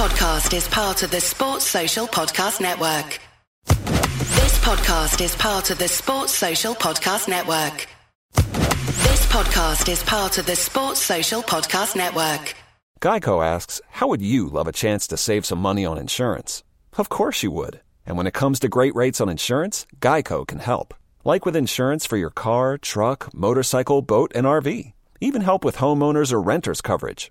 This podcast is part of the Sports Social Podcast Network. This podcast is part of the Sports Social Podcast Network. This podcast is part of the Sports Social Podcast Network. Geico asks, How would you love a chance to save some money on insurance? Of course you would. And when it comes to great rates on insurance, Geico can help. Like with insurance for your car, truck, motorcycle, boat, and RV. Even help with homeowners or renters coverage.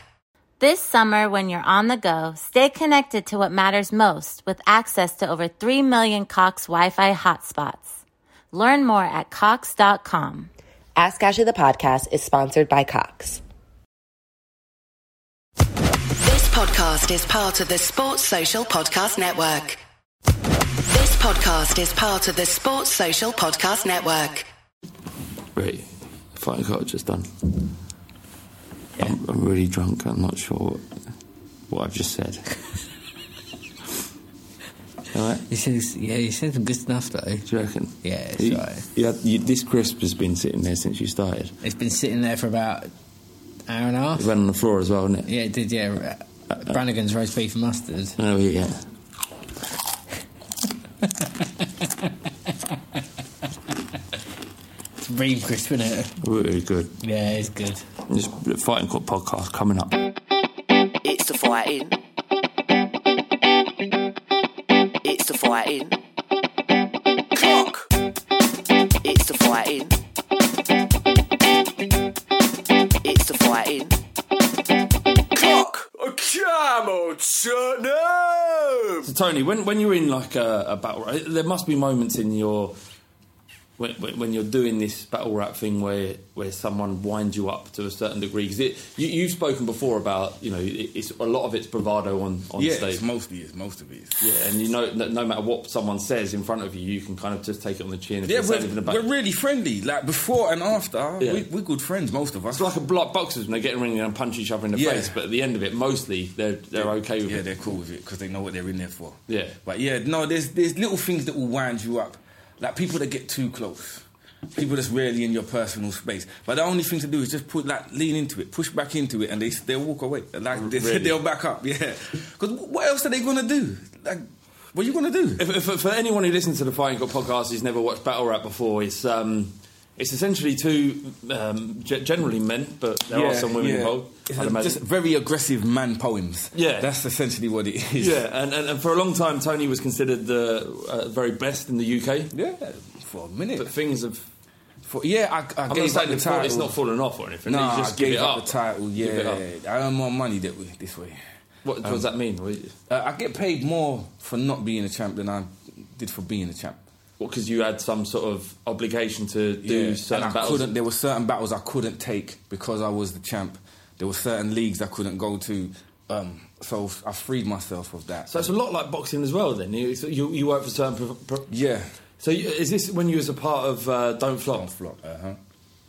This summer, when you're on the go, stay connected to what matters most with access to over 3 million Cox Wi Fi hotspots. Learn more at Cox.com. Ask Ashley the podcast is sponsored by Cox. This podcast is part of the Sports Social Podcast Network. This podcast is part of the Sports Social Podcast Network. Right, fighting court just done. I'm, I'm really drunk. I'm not sure what, what I've just said. Alright? You said, yeah, you said some good stuff though. Do you reckon? Yeah, it's You- right. you had- you- this crisp has been sitting there since you started. It's been sitting there for about an hour and a half. It went on the floor as well, didn't it? Yeah, it did. Yeah, Uh, Brannigan's roast beef and mustard. Oh yeah. really crisp, isn't it? Really good. Yeah, it's good. This Fighting Cock podcast coming up. It's the fighting. It's the fighting. Clock. It's the fighting. It's the fighting. Clock. Come on, Tony. So Tony, when when you're in like a, a battle, there must be moments in your when, when you're doing this battle rap thing where where someone winds you up to a certain degree. Because you, you've spoken before about you know it, it's a lot of it's bravado on on yeah, stage. it's mostly is most of it. is. Yeah, and you know, no, no matter what someone says in front of you, you can kind of just take it on the chin. Yeah, they say anything we're, we're really friendly. Like before and after, Yeah. we, we're good friends. Most of us. It's like a block boxers when they get in the ring and punch each other in the Yeah. face, but at the end of it, mostly they're they're okay with yeah, it. Yeah, they're cool with it because they know what they're in there for. Yeah. But yeah, no, there's there's little things that will wind you up, like people that get too close, people that's really in your personal space. But the only thing to do is just put like lean into it, push back into it, and they they'll walk away. Like they, Really? they'll back up. Yeah. Because what else are they gonna do? Like, what are you gonna do? If, if, for anyone who listens to the Fighting Cock podcast who's never watched battle rap before, it's um, it's essentially two um, ge- generally men, but there are some women involved. It's I'd a- imagine. just very aggressive man poems. Yeah. that's essentially what it is. Yeah, and, and, and for a long time, Tony was considered the uh, very best in the UK. Yeah, for a minute. But things have. For, yeah, I, I I'm gave saying up the it's, title. it's not falling off or anything. No, you just I give gave it up, up. the title. Give it up. Yeah, I earn more money that way, this way. What, what does that mean? Uh, I get paid more for not being a champ than I did for being a champ. Because you had some sort of obligation to do Yeah, certain and I battles. couldn't. There were certain battles I couldn't take because I was the champ. There were certain leagues I couldn't go to. Um, so I freed myself of that. So it's a lot like boxing as well. Then you so you, you work for certain. Pro, pro- yeah. So you, is this when you was a part of uh, Don't Flop? Don't Flop. Uh-huh.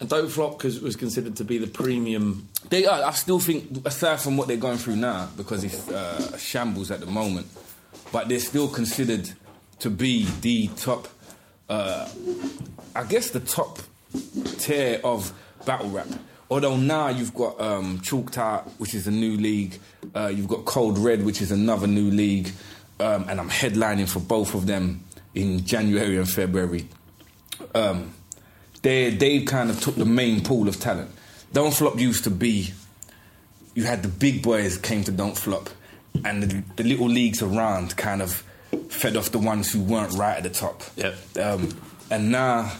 And Don't Flop cause, was considered to be the premium. They are. I still think, aside from what they're going through now, because it's uh, shambles at the moment, but they're still considered to be the top. Uh, I guess the top tier of battle rap. Although now you've got um, Chalked Out, which is a new league. Uh, you've got Cold Red, which is another new league, um, and I'm headlining for both of them in January and February. Um, they they kind of took the main pool of talent. Don't Flop used to be. You had the big boys came to Don't Flop, and the, the little leagues around kind of fed off the ones who weren't right at the top. Yep. Um, and now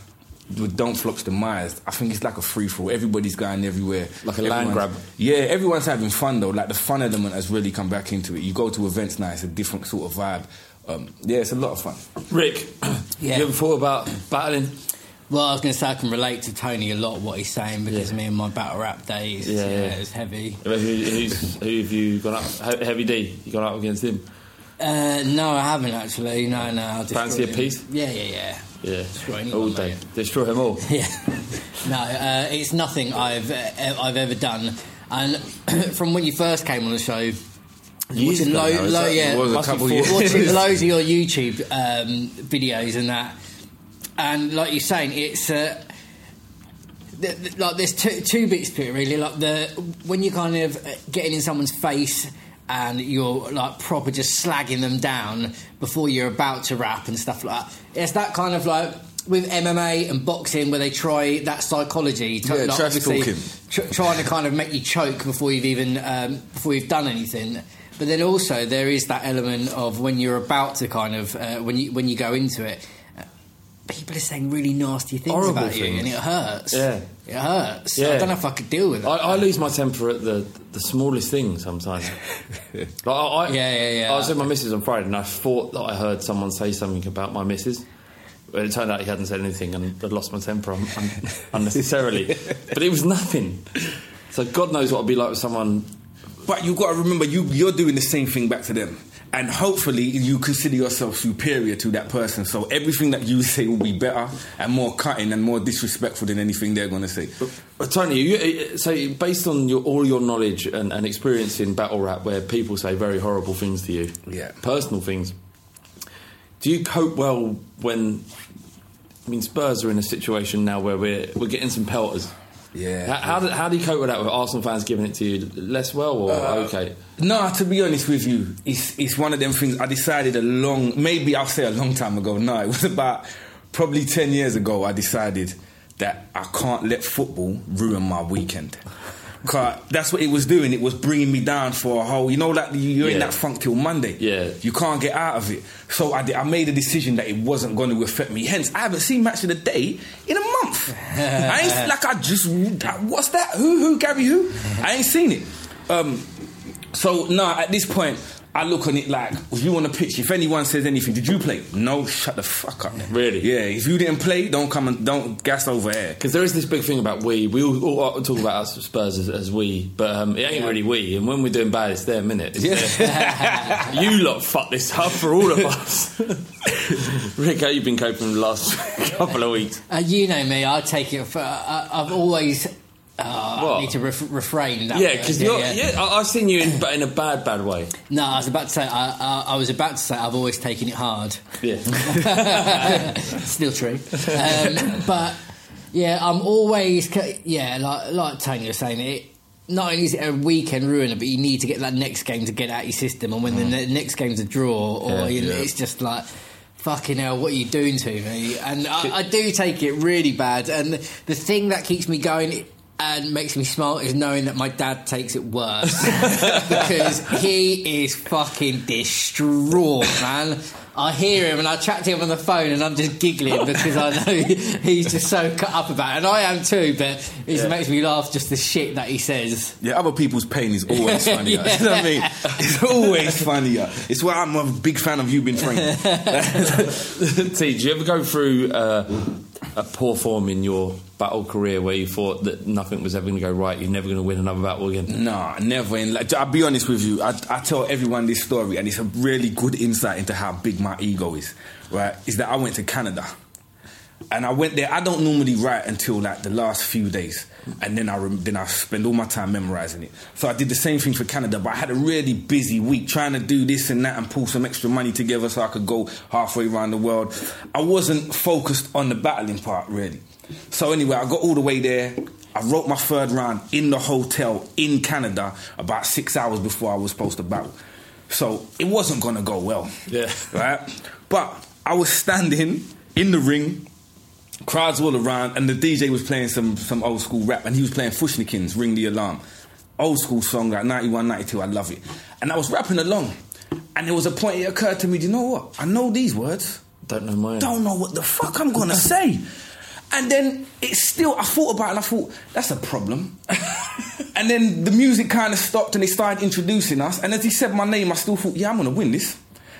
with Don't Flop's demise, I think it's like a free for all. Everybody's going everywhere. Like a land grab. Yeah, everyone's having fun though. Like the fun element has really come back into it. You go to events now, it's a different sort of vibe. Um, yeah, it's a lot of fun. Rick, Yeah. you ever thought about battling? Well, I was going to say I can relate to Tony a lot what he's saying because me and my battle rap days, Yeah, yeah, yeah. it was heavy. Who, who's, who have you gone up? Heavy D, you gone up against him? Uh, no, I haven't actually. No, no. I'll Fancy a him. piece? Yeah, yeah, yeah. Yeah, Destroy anyone, all day. mate. Destroy them all. Yeah. No, uh, it's nothing I've uh, I've ever done. And from when you first came on the show, Years watching ago lo- now, is lo- that- yeah, it was a must be couple four- years. watching loads of your YouTube um, videos and that. And like you're saying, it's. Uh, like there's two, two bits to it really like the when you're kind of uh, getting in someone's face and you're like proper just slagging them down before you're about to rap and stuff like that it's that kind of like with MMA and boxing where they try that psychology to, Yeah, like, trash obviously talking. tr- trying to kind of make you choke before you've even um, before you've done anything but then also there is that element of when you're about to kind of uh, when you when you go into it people are saying really nasty things Horrible about you things. and it hurts Yeah. it hurts. Yeah. I don't know if I could deal with it. I, I lose my temper at the the smallest things sometimes. like I, I, Yeah, yeah, yeah. I was with my missus on Friday, and I thought that I heard someone say something about my missus. But it turned out he hadn't said anything, and I'd lost my temper un- un- unnecessarily. but it was nothing. So God knows what it'd be like with someone. But you've got to remember, you, you're doing the same thing back to them. And hopefully, you consider yourself superior to that person. So everything that you say will be better and more cutting and more disrespectful than anything they're going to say. But Tony, you, uh, uh, so based on your, all your knowledge and, and experience in battle rap, where people say very horrible things to you, Yeah. personal things, do you cope well when? I mean, Spurs are in a situation now where we're we're getting some pelters. Yeah. How, how, do, how do you cope with that? With Arsenal fans giving it to you less well or Uh, okay? No, to be honest with you, it's it's one of them things. I decided a long, maybe I'll say a long time ago. No, it was about probably ten years ago. I decided that I can't let football ruin my weekend. Cause that's what it was doing. It was bringing me down for a whole. You know, like you're in that funk till Monday. Yeah. you can't get out of it. So I, did, I made a decision that it wasn't going to affect me. Hence, I haven't seen match of the day in a month. I ain't like I just. What's that? Who? Who? Gary? Who? I ain't seen it. Um, so no, at this point, I look on it like, if you on the pitch, if anyone says anything, did you play? No, shut the fuck up. Really? Yeah. If you didn't play, don't come and don't gas over here. Because there is this big thing about we. We all, all talk about us Spurs as, as we, but um, it ain't really we. And when we're doing bad, it's their minute. It's their- you lot fuck this up for all of us. Rick, how you been coping the last couple of weeks? Uh, you know me, I take it for. I, I've always. What? I need to ref- refrain. That Yeah, because you're. Yeah, I, I've seen you in, in a bad, bad way. No, I was about to say. I, I, I was about to say I've always taken it hard. Yeah. Still true. Um, but yeah, I'm always yeah, like like Tony was saying it. Not only is it a weekend ruiner, but you need to get that next game to get out of your system. And when the ne- next game's a draw, or Yeah, you know, yeah. it's just like. Fucking hell, what are you doing to me? And I, I do take it really bad. And the thing that keeps me going and makes me smile is knowing that my dad takes it worse. because he is fucking distraught, man. I hear him and I chat to him on the phone and I'm just giggling because I know he's just so cut up about it. And I am too, but it just makes me laugh just the shit that he says. Yeah, other people's pain is always funnier. Yeah. You know what I mean? It's always funnier. It's why I'm a big fan of You've Been Framed. T, do you ever go through uh, a poor form in your battle career where you thought that nothing was ever going to go right, you're never going to win another battle again? Nah, never. In like, I'll be honest with you. I, I tell everyone this story, and it's a really good insight into how big my ego is. Right? Is that I went to Canada, and I went there. I don't normally write until like the last few days, and then I rem- then I spend all my time memorizing it. So I did the same thing for Canada, but I had a really busy week trying to do this and that and pull some extra money together so I could go halfway around the world. I wasn't focused on the battling part really. So anyway, I got all the way there. I wrote my third round in the hotel in Canada about six hours before I was supposed to battle. So it wasn't gonna go well. Yeah. Right? But I was standing in the ring, crowds all around, and the DJ was playing some, some old school rap, and he was playing Fu-Schnickens, Ring the Alarm. Old school song, like 91, 92, I love it. And I was rapping along. And there was a point it occurred to me, do you know what? I know these words. Don't know mine. Don't know what the fuck I'm gonna say. And then it's still, I thought about it and I thought, that's a problem. and then the music kind of stopped and they started introducing us. And as he said my name, I still thought, yeah, I'm gonna win this.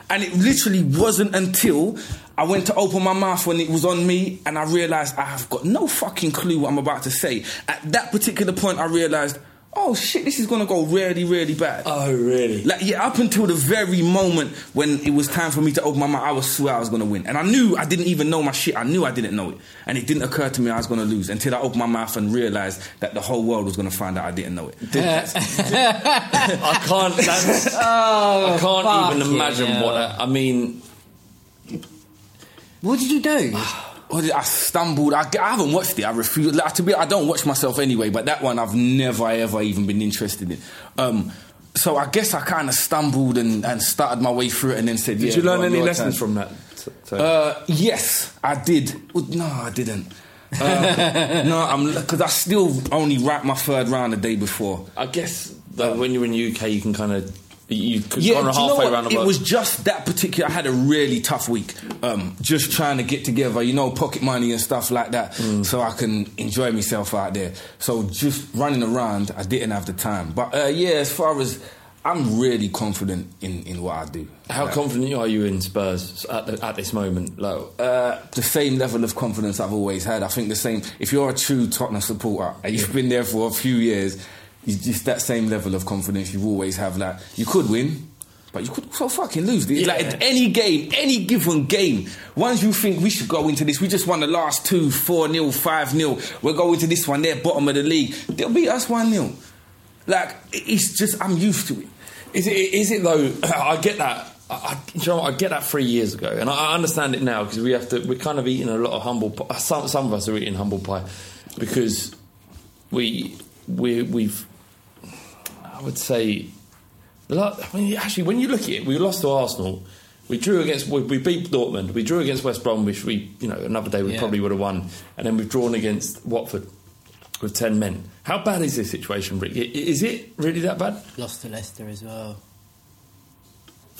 And it literally wasn't until I went to open my mouth when it was on me and I realized I have got no fucking clue what I'm about to say. At that particular point, I realized, oh shit, this is gonna go really, really bad. Oh, really? Like, yeah, up until the very moment when it was time for me to open my mouth, I was swear I was going to win. And I knew I didn't even know my shit. I knew I didn't know it. And it didn't occur to me I was going to lose until I opened my mouth and realized that the whole world was going to find out I didn't know it. I can't. That's, Oh, I can't even imagine yeah. what. That, I mean, What did you do? What did- I stumbled. I, I haven't watched it. I refuse. Like, to be, I don't watch myself anyway. But that one, I've never ever even been interested in. Um, so I guess I kind of stumbled and, and started my way through it, and then said, did yeah, you learn any lessons turn. from that? So- so- Uh, yes, I did. Well, No, I didn't. Uh, no, I'm because I still only write my third round the day before. I guess that when you're in the UK, you can kind of you could Yeah, kind of do you know halfway around the world. It was just that particular. I had a really tough week, um, just trying to get together, you know, pocket money and stuff like that, Mm. so I can enjoy myself out there. So just running around, I didn't have the time. But uh, yeah, as far as I'm really confident in, in what I do. How Like, confident are you in Spurs at, the, at this moment? Like, Uh, the same level of confidence I've always had. I think the same. If you're a true Tottenham supporter and you've been there for a few years, just that same level of confidence you always have. Like you could win, but you could fucking lose. It's Like any game, any given game, once you think we should go into this, we just won the last two, four 0 five 0 We're going to this one. They're bottom of the league. They'll beat us one 0 Like it's just I'm used to it. Is it? Is it though? I get that. I, you know. I get that three years ago, and I, I understand it now because we have to. We're kind of eating a lot of humble. Pie. Some some of us are eating humble pie because we we we've. I would say, I mean, actually, when you look at it, we lost to Arsenal. We drew against. We, we beat Dortmund. We drew against West Bromwich. We, you know, another day we Yeah. probably would have won, and then we've drawn against Watford with ten men. How bad is this situation, Rick? Is it really that bad? Lost to Leicester as well.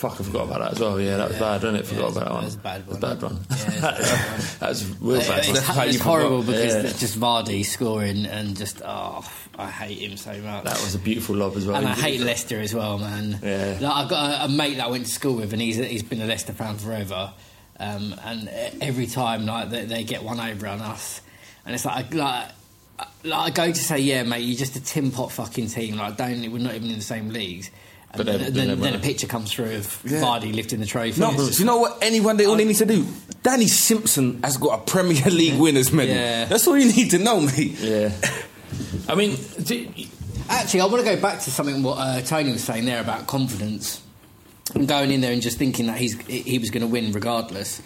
Fuck, I forgot about that as well. Yeah, that was bad, wasn't it? Forgot about that one. That was a bad one. Bad one. Yeah, it's a bad one. that was a real bad It's, it's, how horrible forgot. because Yeah. it's just Vardy scoring and just oh, I hate him so much. that was a beautiful lob as well. and I hate it. Leicester as well, man. Yeah. Like, I've got a, a mate that I went to school with, and he's he's been a Leicester fan forever. Um, and every time like they, they get one over on us, and it's like like. Like I go to say, yeah, mate, you're just a tin pot fucking team. Like, don't we're not even in the same leagues. And But they're- then, then, then a picture comes through of Yeah. Vardy lifting the trophy. No, do you know what? Anyone they all they need to do. Danny Simpson has got a Premier League winners medal. Yeah. That's all you need to know, mate. Yeah. I mean, do, Actually, I want to go back to something what uh, Tony was saying there about confidence and going in there and just thinking that he's he was going to win regardless.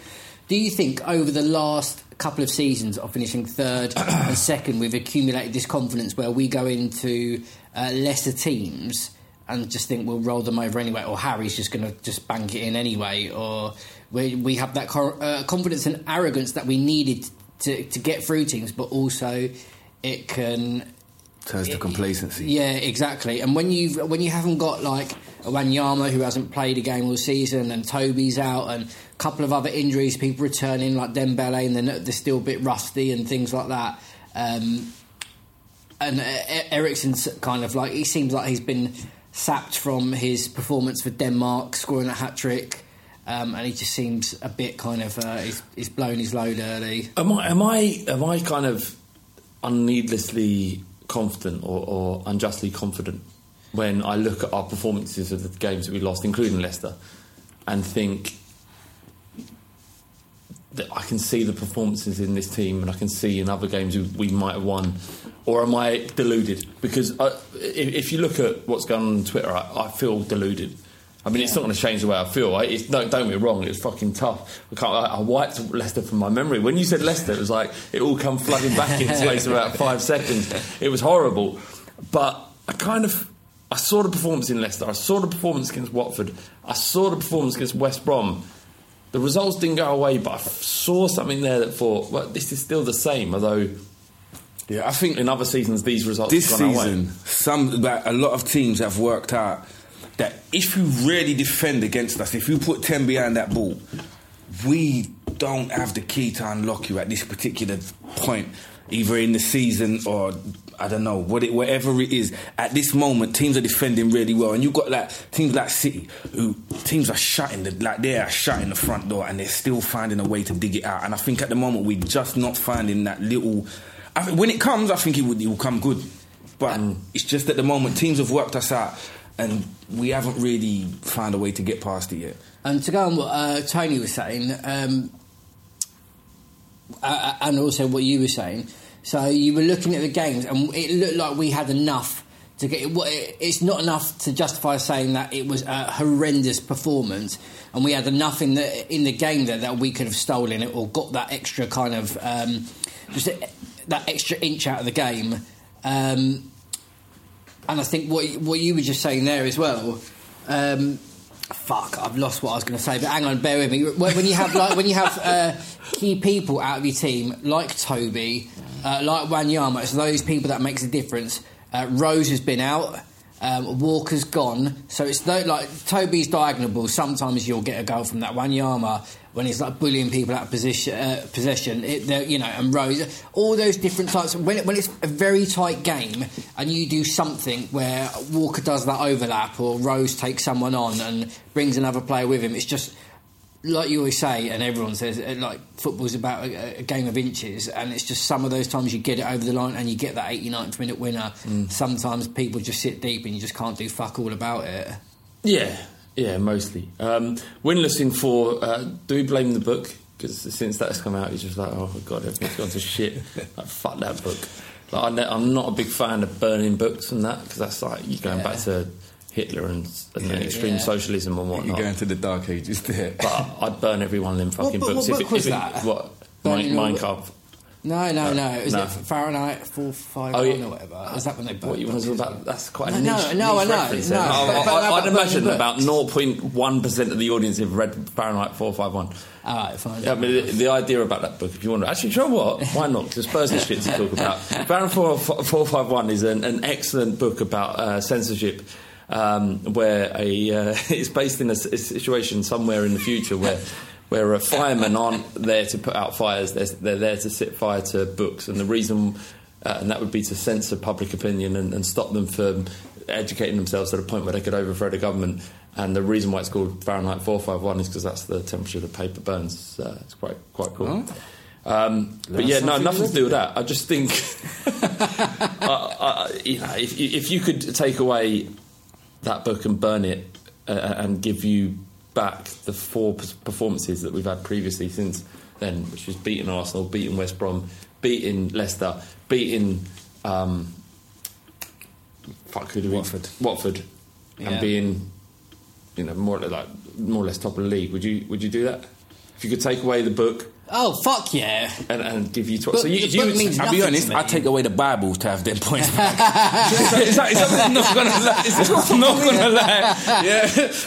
Do you think over the last couple of seasons of finishing third and second, we've accumulated this confidence where we go into uh, lesser teams and just think we'll roll them over anyway, or Harry's just going to just bank it in anyway, or we, we have that cor- uh, confidence and arrogance that we needed to, to get through teams, but also it can Turns to complacency. yeah, exactly. And when you when you haven't got like a Wanyama who hasn't played a game all season, and Toby's out, and a couple of other injuries, people returning like Dembele, and they're, they're still a bit rusty and things like that. Um, and uh, Eriksen's kind of like he seems like he's been sapped from his performance for Denmark, scoring a hat trick. Um, and he just seems a bit kind of uh, he's, he's blown his load early. Am I am I am I kind of unneedlessly confident or, or unjustly confident when I look at our performances of the games that we lost, including Leicester, and think that I can see the performances in this team and I can see in other games we, we might have won, or am I deluded? Because uh, I, if, you look at what's going on on Twitter, I, I feel deluded. I mean, it's not going to change the way I feel. I, it's, don't, don't get me wrong, it's fucking tough. I, can't, I, I wiped Leicester from my memory. When you said Leicester, it was like it all come flooding back in space of about five seconds. It was horrible. But I kind of. I saw the performance in Leicester. I saw the performance against Watford. I saw the performance against West Brom. The results didn't go away, but I saw something there that thought, well, this is still the same. Although, yeah, I think in other seasons these results this have gone our way. season, some like, a lot of teams have worked out that if you really defend against us, if you put ten behind that ball, we don't have the key to unlock you at this particular point, either in the season or I don't know what it, whatever it is. At this moment, teams are defending really well, and you've got like teams like City, who teams are shutting the like they are shutting the front door, and they're still finding a way to dig it out. And I think at the moment we're just not finding that little. I when it comes, I think it, would, it will come good. But it's just at the moment teams have worked us out, and we haven't really found a way to get past it yet. And to go on what uh, Tony was saying, um, uh, and also what you were saying, so you were looking at the games, and it looked like we had enough to get. what- It's not enough to justify saying that it was a horrendous performance, and we had enough in the in the game there that we could have stolen it or got that extra kind of um, just that extra inch out of the game. Um, and I think what what you were just saying there as well. Um, fuck, I've lost what I was going to say. But hang on, bear with me. When you have like when you have uh, key people out of your team, like Toby, uh, like Wanyama, it's those people that makes a difference. Uh, Rose has been out. Um, Walker's gone, so it's no, like Toby's diagonal. Sometimes you'll get a goal from that Wanyama when he's like bullying people out of position, uh, possession. It, you know, and Rose, all those different types. When, it, when it's a very tight game and you do something where Walker does that overlap or Rose takes someone on and brings another player with him, it's just like you always say, and everyone says, uh, like football's about a, a game of inches, and it's just some of those times you get it over the line and you get that 89th minute winner. Sometimes people just sit deep and you just can't do fuck all about it. Yeah, yeah, mostly. Um, winless in four. Uh, do we blame the book? Because since that's come out, he's just like, oh god, everything's gone to shit. like, fuck that book. Like, I ne- I'm not a big fan of burning books and that because that's like you're going back to Hitler and, and extreme Yeah. socialism and whatnot. You're going to the dark ages there. But I'd burn every one of them fucking What- what books. book it- was it- that? What? Burning Mein, all Mein the- Kampf. No, no, no. Is no. it Fahrenheit 451 Oh, yeah. or whatever? Is that when they burn What you to about? That's quite a No, niche. no, no, niche I know, reference no, but- I, but- but I, I'd imagine burning about 0.1 percent of the audience have read Fahrenheit 451. All right, fine. Yeah, I mean, the, the idea about that book, if you want to. Actually, you know what? Why not? There's Spurs shit to talk about. Baron 451 is an, an excellent book about uh, censorship um, where a uh, it's based in a, a situation somewhere in the future where. Where uh, firemen aren't there to put out fires, they're, they're there to set fire to books, and the reason, uh, and that would be to censor public opinion and, and stop them from educating themselves to the point where they could overthrow the government. And the reason why it's called Fahrenheit 451 is because that's the temperature the paper burns. It's, uh, it's quite quite cool. Um, but yeah, no, nothing to do with that. I just think, you know, if, you- if you could take away that book and burn it uh, and give you back the four performances that we've had previously since then, which was beating Arsenal, beating West Brom, beating Leicester, beating um, fuck who do we Watford. Watford, Yeah. and being you know more or less, like more or less top of the league. Would you would you do that if you could take away the book Oh fuck yeah! and, and give you? Tw- Book- so you, the you would- I'll be honest, I take away the Bible to have them points back. is that, is that not gonna lie? Is that not gonna lie? Yeah,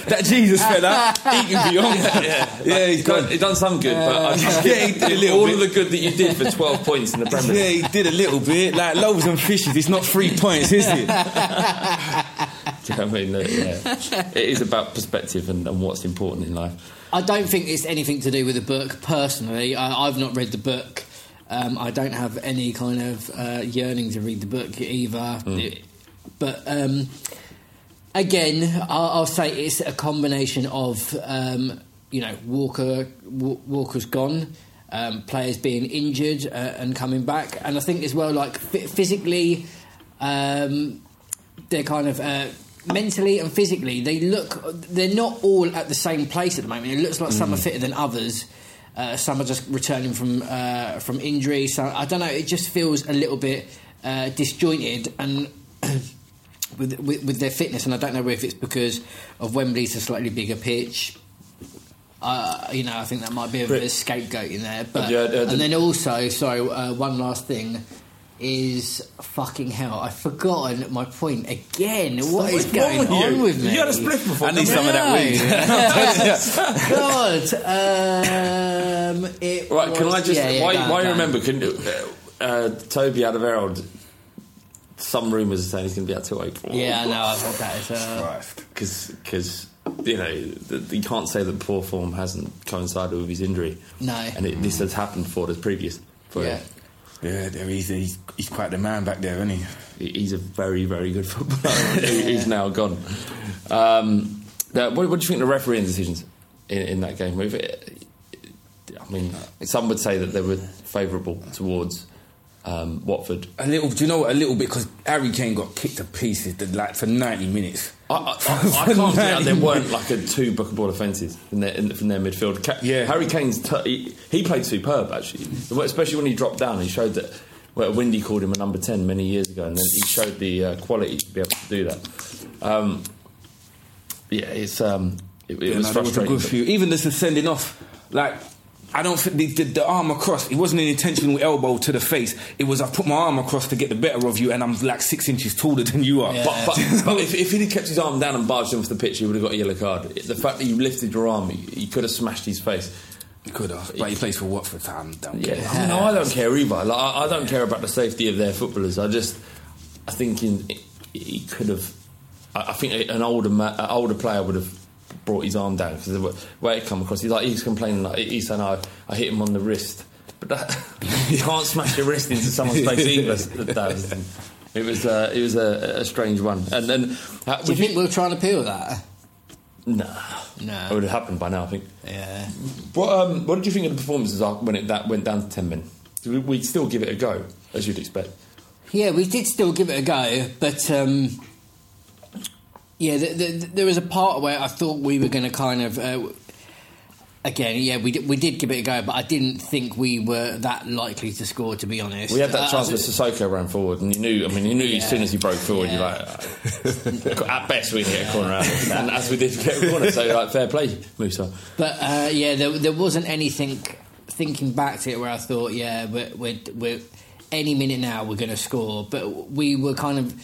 that Jesus fella, he can be on that. yeah, Yeah, he's he's done, gone. he's done some good, but I, I Yeah, he did a little all bit. of the good that you did for 12 points in the Premier Yeah, he did a little bit. Like loaves and fishes, it's not three points, is it? Do you know what I mean? Uh, Yeah. it is about perspective and, and what's important in life. I don't think it's anything to do with the book. Personally, I, I've not read the book. Um, I don't have any kind of uh, yearning to read the book either. But um, again, I'll, I'll say it's a combination of um, you know Walker w- Walker's gone, um, players being injured uh, and coming back, and I think as well like f- physically. Um, they're kind of uh, mentally and physically they look they're not all at the same place at the moment. It looks like some are fitter than others. Uh, some are just returning from uh, from injury. So I don't know. It just feels a little bit uh, disjointed and. With, with, with their fitness, and I don't know if it's because of Wembley's a slightly bigger pitch. Uh, you know, I think that might be a bit of a scapegoat in there. But heard- heard the- and then also, sorry, uh, one last thing is fucking hell. I've forgotten my point again. What is What's wrong going on you? with me? You had a spliff before. I need some of that weed. God, um, it Right, can I just. yeah, yeah, why go on, why go on. remember? Can, uh, uh, Toby Alderweireld, some rumours are saying he's going to be out till April. Yeah, I know. I've heard that. It's, uh, Because, you know, you can't say that poor form hasn't coincided with his injury. No. And it, this has happened for the previous. For Yeah. Yeah, there he's, he's, he's quite the man back there, isn't he? he- He's a very, very good footballer. He- he's now gone. Um, now, what, what do you think of the refereeing decisions in, in that game? I mean, some would say that they were favourable towards um, Watford. A little, do you know what? A little bit because Harry Kane got kicked to pieces, like for ninety minutes. I, I, I, I can't say there weren't like a two bookable offences in their, in, from their midfield. Ca- Yeah. Harry Kane's t- he, he played superb actually, especially when he dropped down. He showed that. Well, Windy called him a number ten many years ago, and then he showed the uh, quality to be able to do that. Um, yeah, it's um, it, it Yeah, was no, there was a frustrating. good few. Even just the sending off, like I don't think the, the, the arm across. It wasn't an intentional elbow to the face. It was I put my arm across to get the better of you, and I'm like six inches taller than you are. But, but, but if, if he'd kept his arm down and barged him off the pitch, he would have got a yellow card. The fact that you lifted your arm, he, he could have smashed his face. He could have, but he plays for Watford. I don't Yeah, care. I no, I don't care either. Like, I, I don't care about the safety of their footballers. I just, I think in, he could have. I, I think an older ma- an older player would have brought his arm down because the way it come across, he's like he's complaining like he's saying, "I, I hit him on the wrist," but that, you can't smash your wrist into someone's face either. It was uh, it was a, a strange one, and then uh, Do you think we'll try and appeal that? No, No. it would have happened by now. I think. Yeah. What um, What did you think of the performances when it that went down to ten men? We, we'd still give it a go, as you'd expect. Yeah, we did still give it a go, but um, yeah, th th there was a part where I thought we were going to kind of. Uh, Again, yeah, we did, we did give it a go, but I didn't think we were that likely to score. To be honest, We had that Uh, chance where Sissoko ran forward, and you knew. I mean, you knew as soon as he broke forward, you're like, at best we can get a corner out, and as we did get a corner, so like fair play, Musa. But uh, yeah, there, there wasn't anything thinking back to it where I thought, yeah, we're, we're, we're any minute now we're going to score. But we were kind of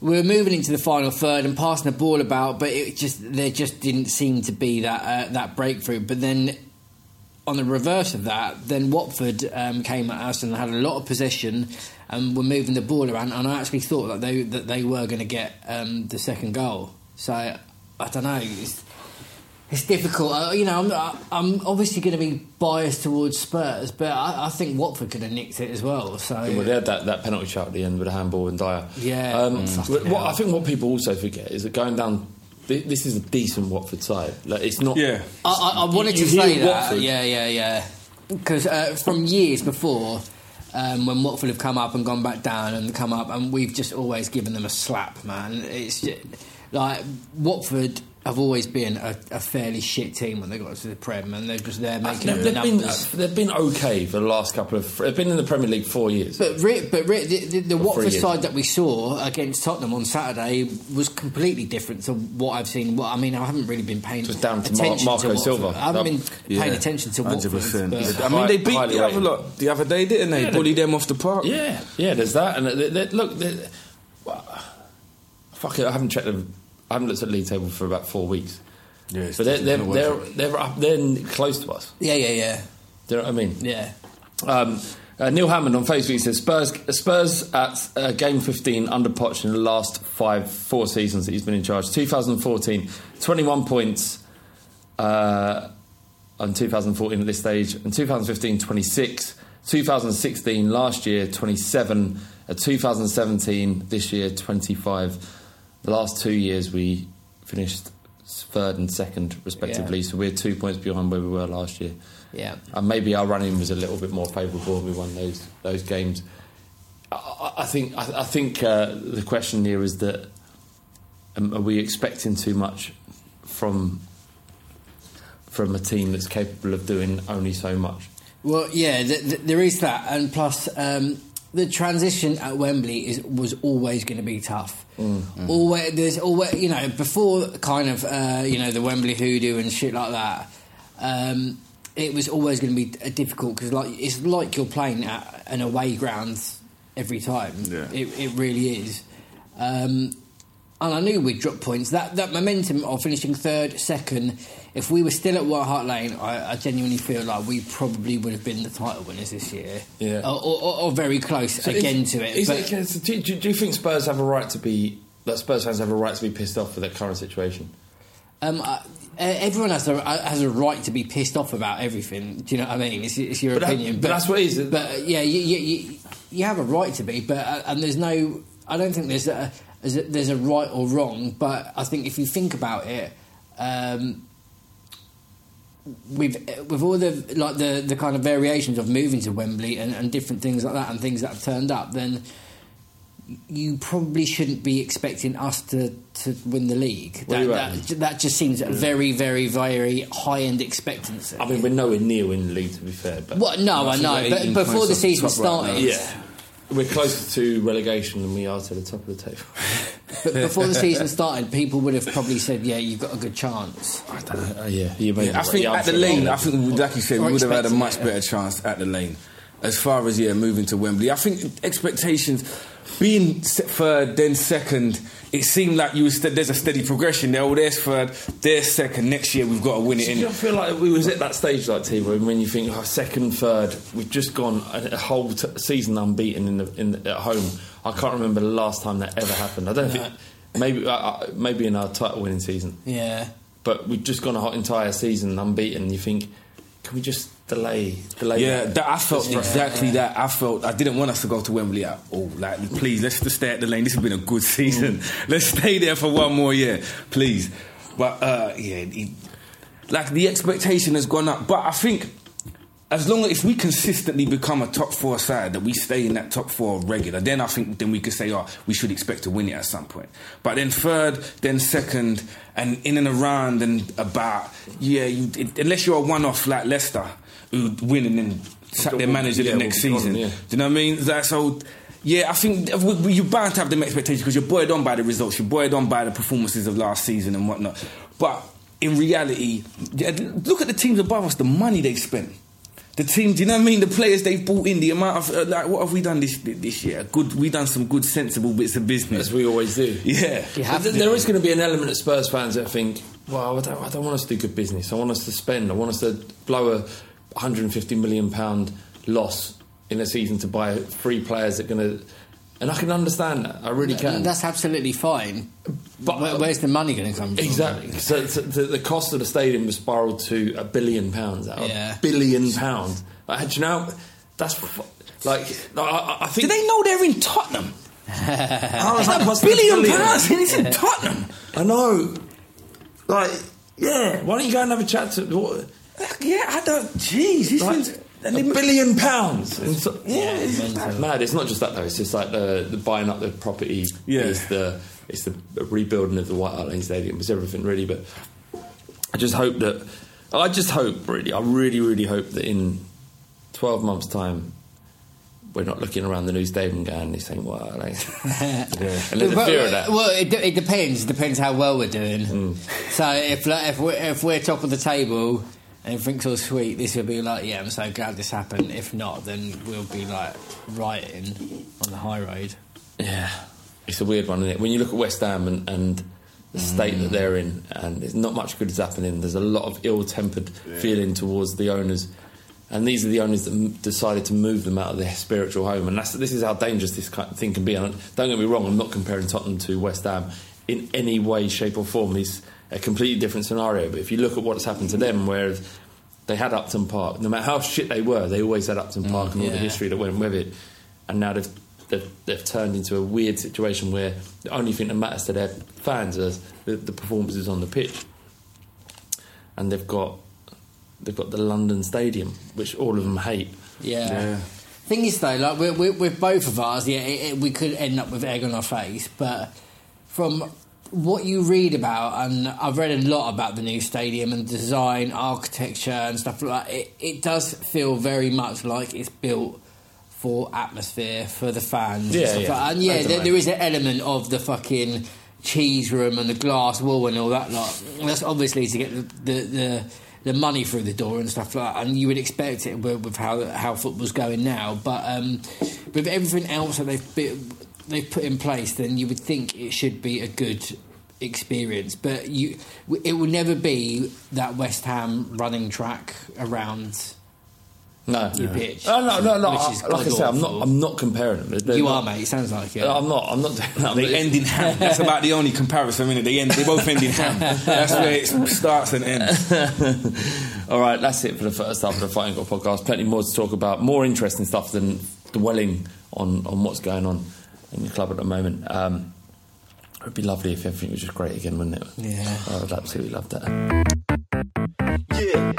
we were moving into the final third and passing the ball about, but it just there just didn't seem to be that uh, that breakthrough. But then on the reverse of that, then Watford um, came at us and had a lot of possession. and were moving the ball around. And I actually thought that they that they were going to get um, the second goal. So I don't know. It's, it's difficult. Uh, you know, I'm, I'm obviously going to be biased towards Spurs, but I, I think Watford could have nicked it as well. So Well, they had that, that penalty shot at the end with a handball and Dier. Yeah. Um, Mm. what- Fucking what, hell. I think what people also forget is that going down. This is a decent Watford side. Like, it's not. Yeah. I, I, I wanted You to hear say that. Watford. Yeah, yeah, yeah. Because uh, from years before, um, when Watford have come up and gone back down and come up, and we've just always given them a slap, man. It's just, like Watford have always been a, a fairly shit team when they got to the Prem, and they're just there ah, making They've, up they've the been, numbers. they've been okay for the last couple of. They've been in the Premier League four years. But Rick, but Rick, the, the, the Watford three years. side that we saw against Tottenham on Saturday was completely different to what I've seen. Well, I mean, I haven't really been paying Just down to Mar- attention Marco to Watford. Silva. I haven't been Yeah, paying attention to Watford. but- I mean, they beat Highly the other lot the other day, didn't they? Yeah, Bully they- them off the park. Yeah, yeah. There's that, and they, they, look, they, well, fuck it. I haven't checked them. I haven't looked at the league table for about four weeks. Yeah, but they're they're, they're, they're up. They're close to us. yeah, yeah, yeah, Do you know what I mean? yeah. Um, uh, Neil Hammond on Facebook says Spurs Spurs at uh, game 15 under Poch in the last five four seasons that he's been in charge. 2014, 21 points. Uh, on 2014 at this stage, and 2015 26, 2016 last year 27, uh, 2017 this year 25. The last two years we finished third and second respectively, Yeah. so we're two points behind where we were last year. Yeah. And maybe our running was a little bit more favourable we won those those games. I, I- I think I, I think uh, the question here is that um, are we expecting too much from from a team that's capable of doing only so much? Well, yeah, th- th- there is that, and plus um, the transition at Wembley is was always going to be tough. Always, there's always, you know, before kind of, uh, you know, the Wembley hoodoo and shit like that. Um, it was always going to be difficult because, like, it's like you're playing at an away ground every time. Yeah. It, it really is. Um, and I knew we'd drop points. That that momentum of finishing third, second. If we were still at White Hart Lane, I, I genuinely feel like we probably would have been the title winners this year. Yeah. or, or, or very close So again is- to it. is but it- do, do, do you think Spurs have a right to be that Spurs fans have a right to be pissed off with their current situation? um, I, everyone has a has a right to be pissed off about everything. Do you know what I mean? It's, it's your But that- opinion, but that's what it is. But uh, yeah, you, you, you, you have a right to be, but uh, and there's no. I don't think there's a, there's a there's a right or wrong, but I think if you think about it. Um, with with all the like the, the kind of variations of moving to Wembley and, and different things like that and things that have turned up, then you probably shouldn't be expecting us to, to win the league. What do you That, that, that just seems a mm. very, very, very high end expectancy. I mean, we're nowhere near winning the league, to be fair. But Well, no, I know, but before the season top right started, yeah, we're closer to relegation than we are to the top of the table. but before the season started, people would have probably said, "Yeah, you've got a good chance." I don't know. Uh, yeah, you may be I think Yeah, at the lane, I right. think, like you said, we would have had a much better chance at the lane. As far as yeah, moving to Wembley, I think expectations being third, then second. It seemed like you was there's a steady progression there. Oh, there's third, there's second. Next year we've got to win it. Do In you not feel like we was at that stage, like T, when when you think oh, second, third, we've just gone a, a whole t- season unbeaten in the, in the, at home. I can't remember the last time that ever happened. I don't think maybe uh, uh, maybe in our title winning season, Yeah, but we've just gone a hot entire season unbeaten. You think, can we just delay, delay? Yeah, that? I felt exactly that. I felt I didn't want us to go to Wembley at all. Like, please, let's just stay at the lane. This has been a good season. Let's stay there for one more year, please. But uh, yeah, it, like the expectation has gone up. But I think as long as if we consistently become a top four side, that we stay in that top four regular, then I think then we could say, oh, we should expect to win it at some point. But then third, then second, and in and around and about, yeah, you, it, unless you're a one-off like Leicester who win and then sack their manager Yeah, the next we'll season. gone, yeah. Do you know what I mean? That's so. Yeah, I think we, we, you're bound to have them expectations because you're buoyed on by the results, you're buoyed on by the performances of last season and whatnot. But in reality, look at the teams above us, the money they spent. The team, do you know what I mean? The players they've brought in, the amount of uh, like, what have we done this this year? Good, we done some good, sensible bits of business. as we always do. Yeah, You have to. there is going to be an element of Spurs fans that think, well, I don't, I don't want us to do good business. I want us to spend. I want us to blow a 150 million pound loss in a season to buy three players that are going to. And I can understand that. I really can. That's absolutely fine. But Where, where's the money going to come from? Exactly. So, so the, the cost of the stadium was spiralled to a billion pounds. Out of Yeah. billion pounds. Like, do you know? That's like I, I think. Do they know they're in Tottenham? I was a billion billion? pounds and it's in Tottenham. I know. Like, yeah. Why don't you go and have a chat to? What, Yeah, I don't. Jeez, this like, one's. a billion pounds. And so- Yeah, it's mental. mad. It's not just that though. It's just like the, the buying up the property. Yeah. It's the it's the rebuilding of the White Hart Lane Stadium. It's everything really. But I just hope that I just hope really. I really really hope that in twelve months' time. We're not looking around the new stadium going, this ain't what I like. And there's a Well, fear of that. Well, it, it depends. It depends how well we're doing. Mm. So if like, if we're, if we're top of the table and everything's all sweet, this will be like, yeah, I'm so glad this happened. If not, then we'll be like rioting on the high road. Yeah, it's a weird one, isn't it? When you look at West Ham and, and the state Mm. that they're in, and it's not much good is happening. There's a lot of ill-tempered feeling towards the owners, and these are the owners that m- decided to move them out of their spiritual home. And that's, this is how dangerous this kind of thing can be. And don't get me wrong, I'm not comparing Tottenham to West Ham in any way, shape, or form. It's a completely different scenario. But if you look at what's happened to them, whereas they had Upton Park, no matter how shit they were, they always had Upton Park mm, and all the history that went with it. And now they've, they've, they've turned into a weird situation where the only thing that matters to their fans is the, the performances on the pitch. And they've got they've got the London Stadium, which all of them hate. Yeah. Thing is, though, like with, with, with both of ours, yeah, it, it, we could end up with egg on our face. But from what you read about, and I've read a lot about the new stadium and design, architecture, and stuff like that, it, it does feel very much like it's built for atmosphere for the fans. Yeah, and, yeah. like and yeah, there, there is an element of the fucking cheese room and the glass wall and all that lot. That's obviously to get the the, the the money through the door and stuff like that, and you would expect it with, with how how football's going now. But um, with everything else that they've bit, they've put in place, then you would think it should be a good experience. But you, it will never be that West Ham running track around. No, Your pitch. No, no, no, no. Which is like I say, I'm not. I'm not comparing them. They're You not- are, mate. It sounds like it. I'm not. I'm not doing that. They end in ham. That's about the only comparison, innit? They end. They both end in ham. That's where it starts and ends. All right, that's it for the first half of the Fighting Cock podcast. Plenty more to talk about. More interesting stuff than dwelling on, on what's going on in the club at the moment. Um, it would be lovely if everything was just great again, wouldn't it? Yeah. I would absolutely love that. Yeah.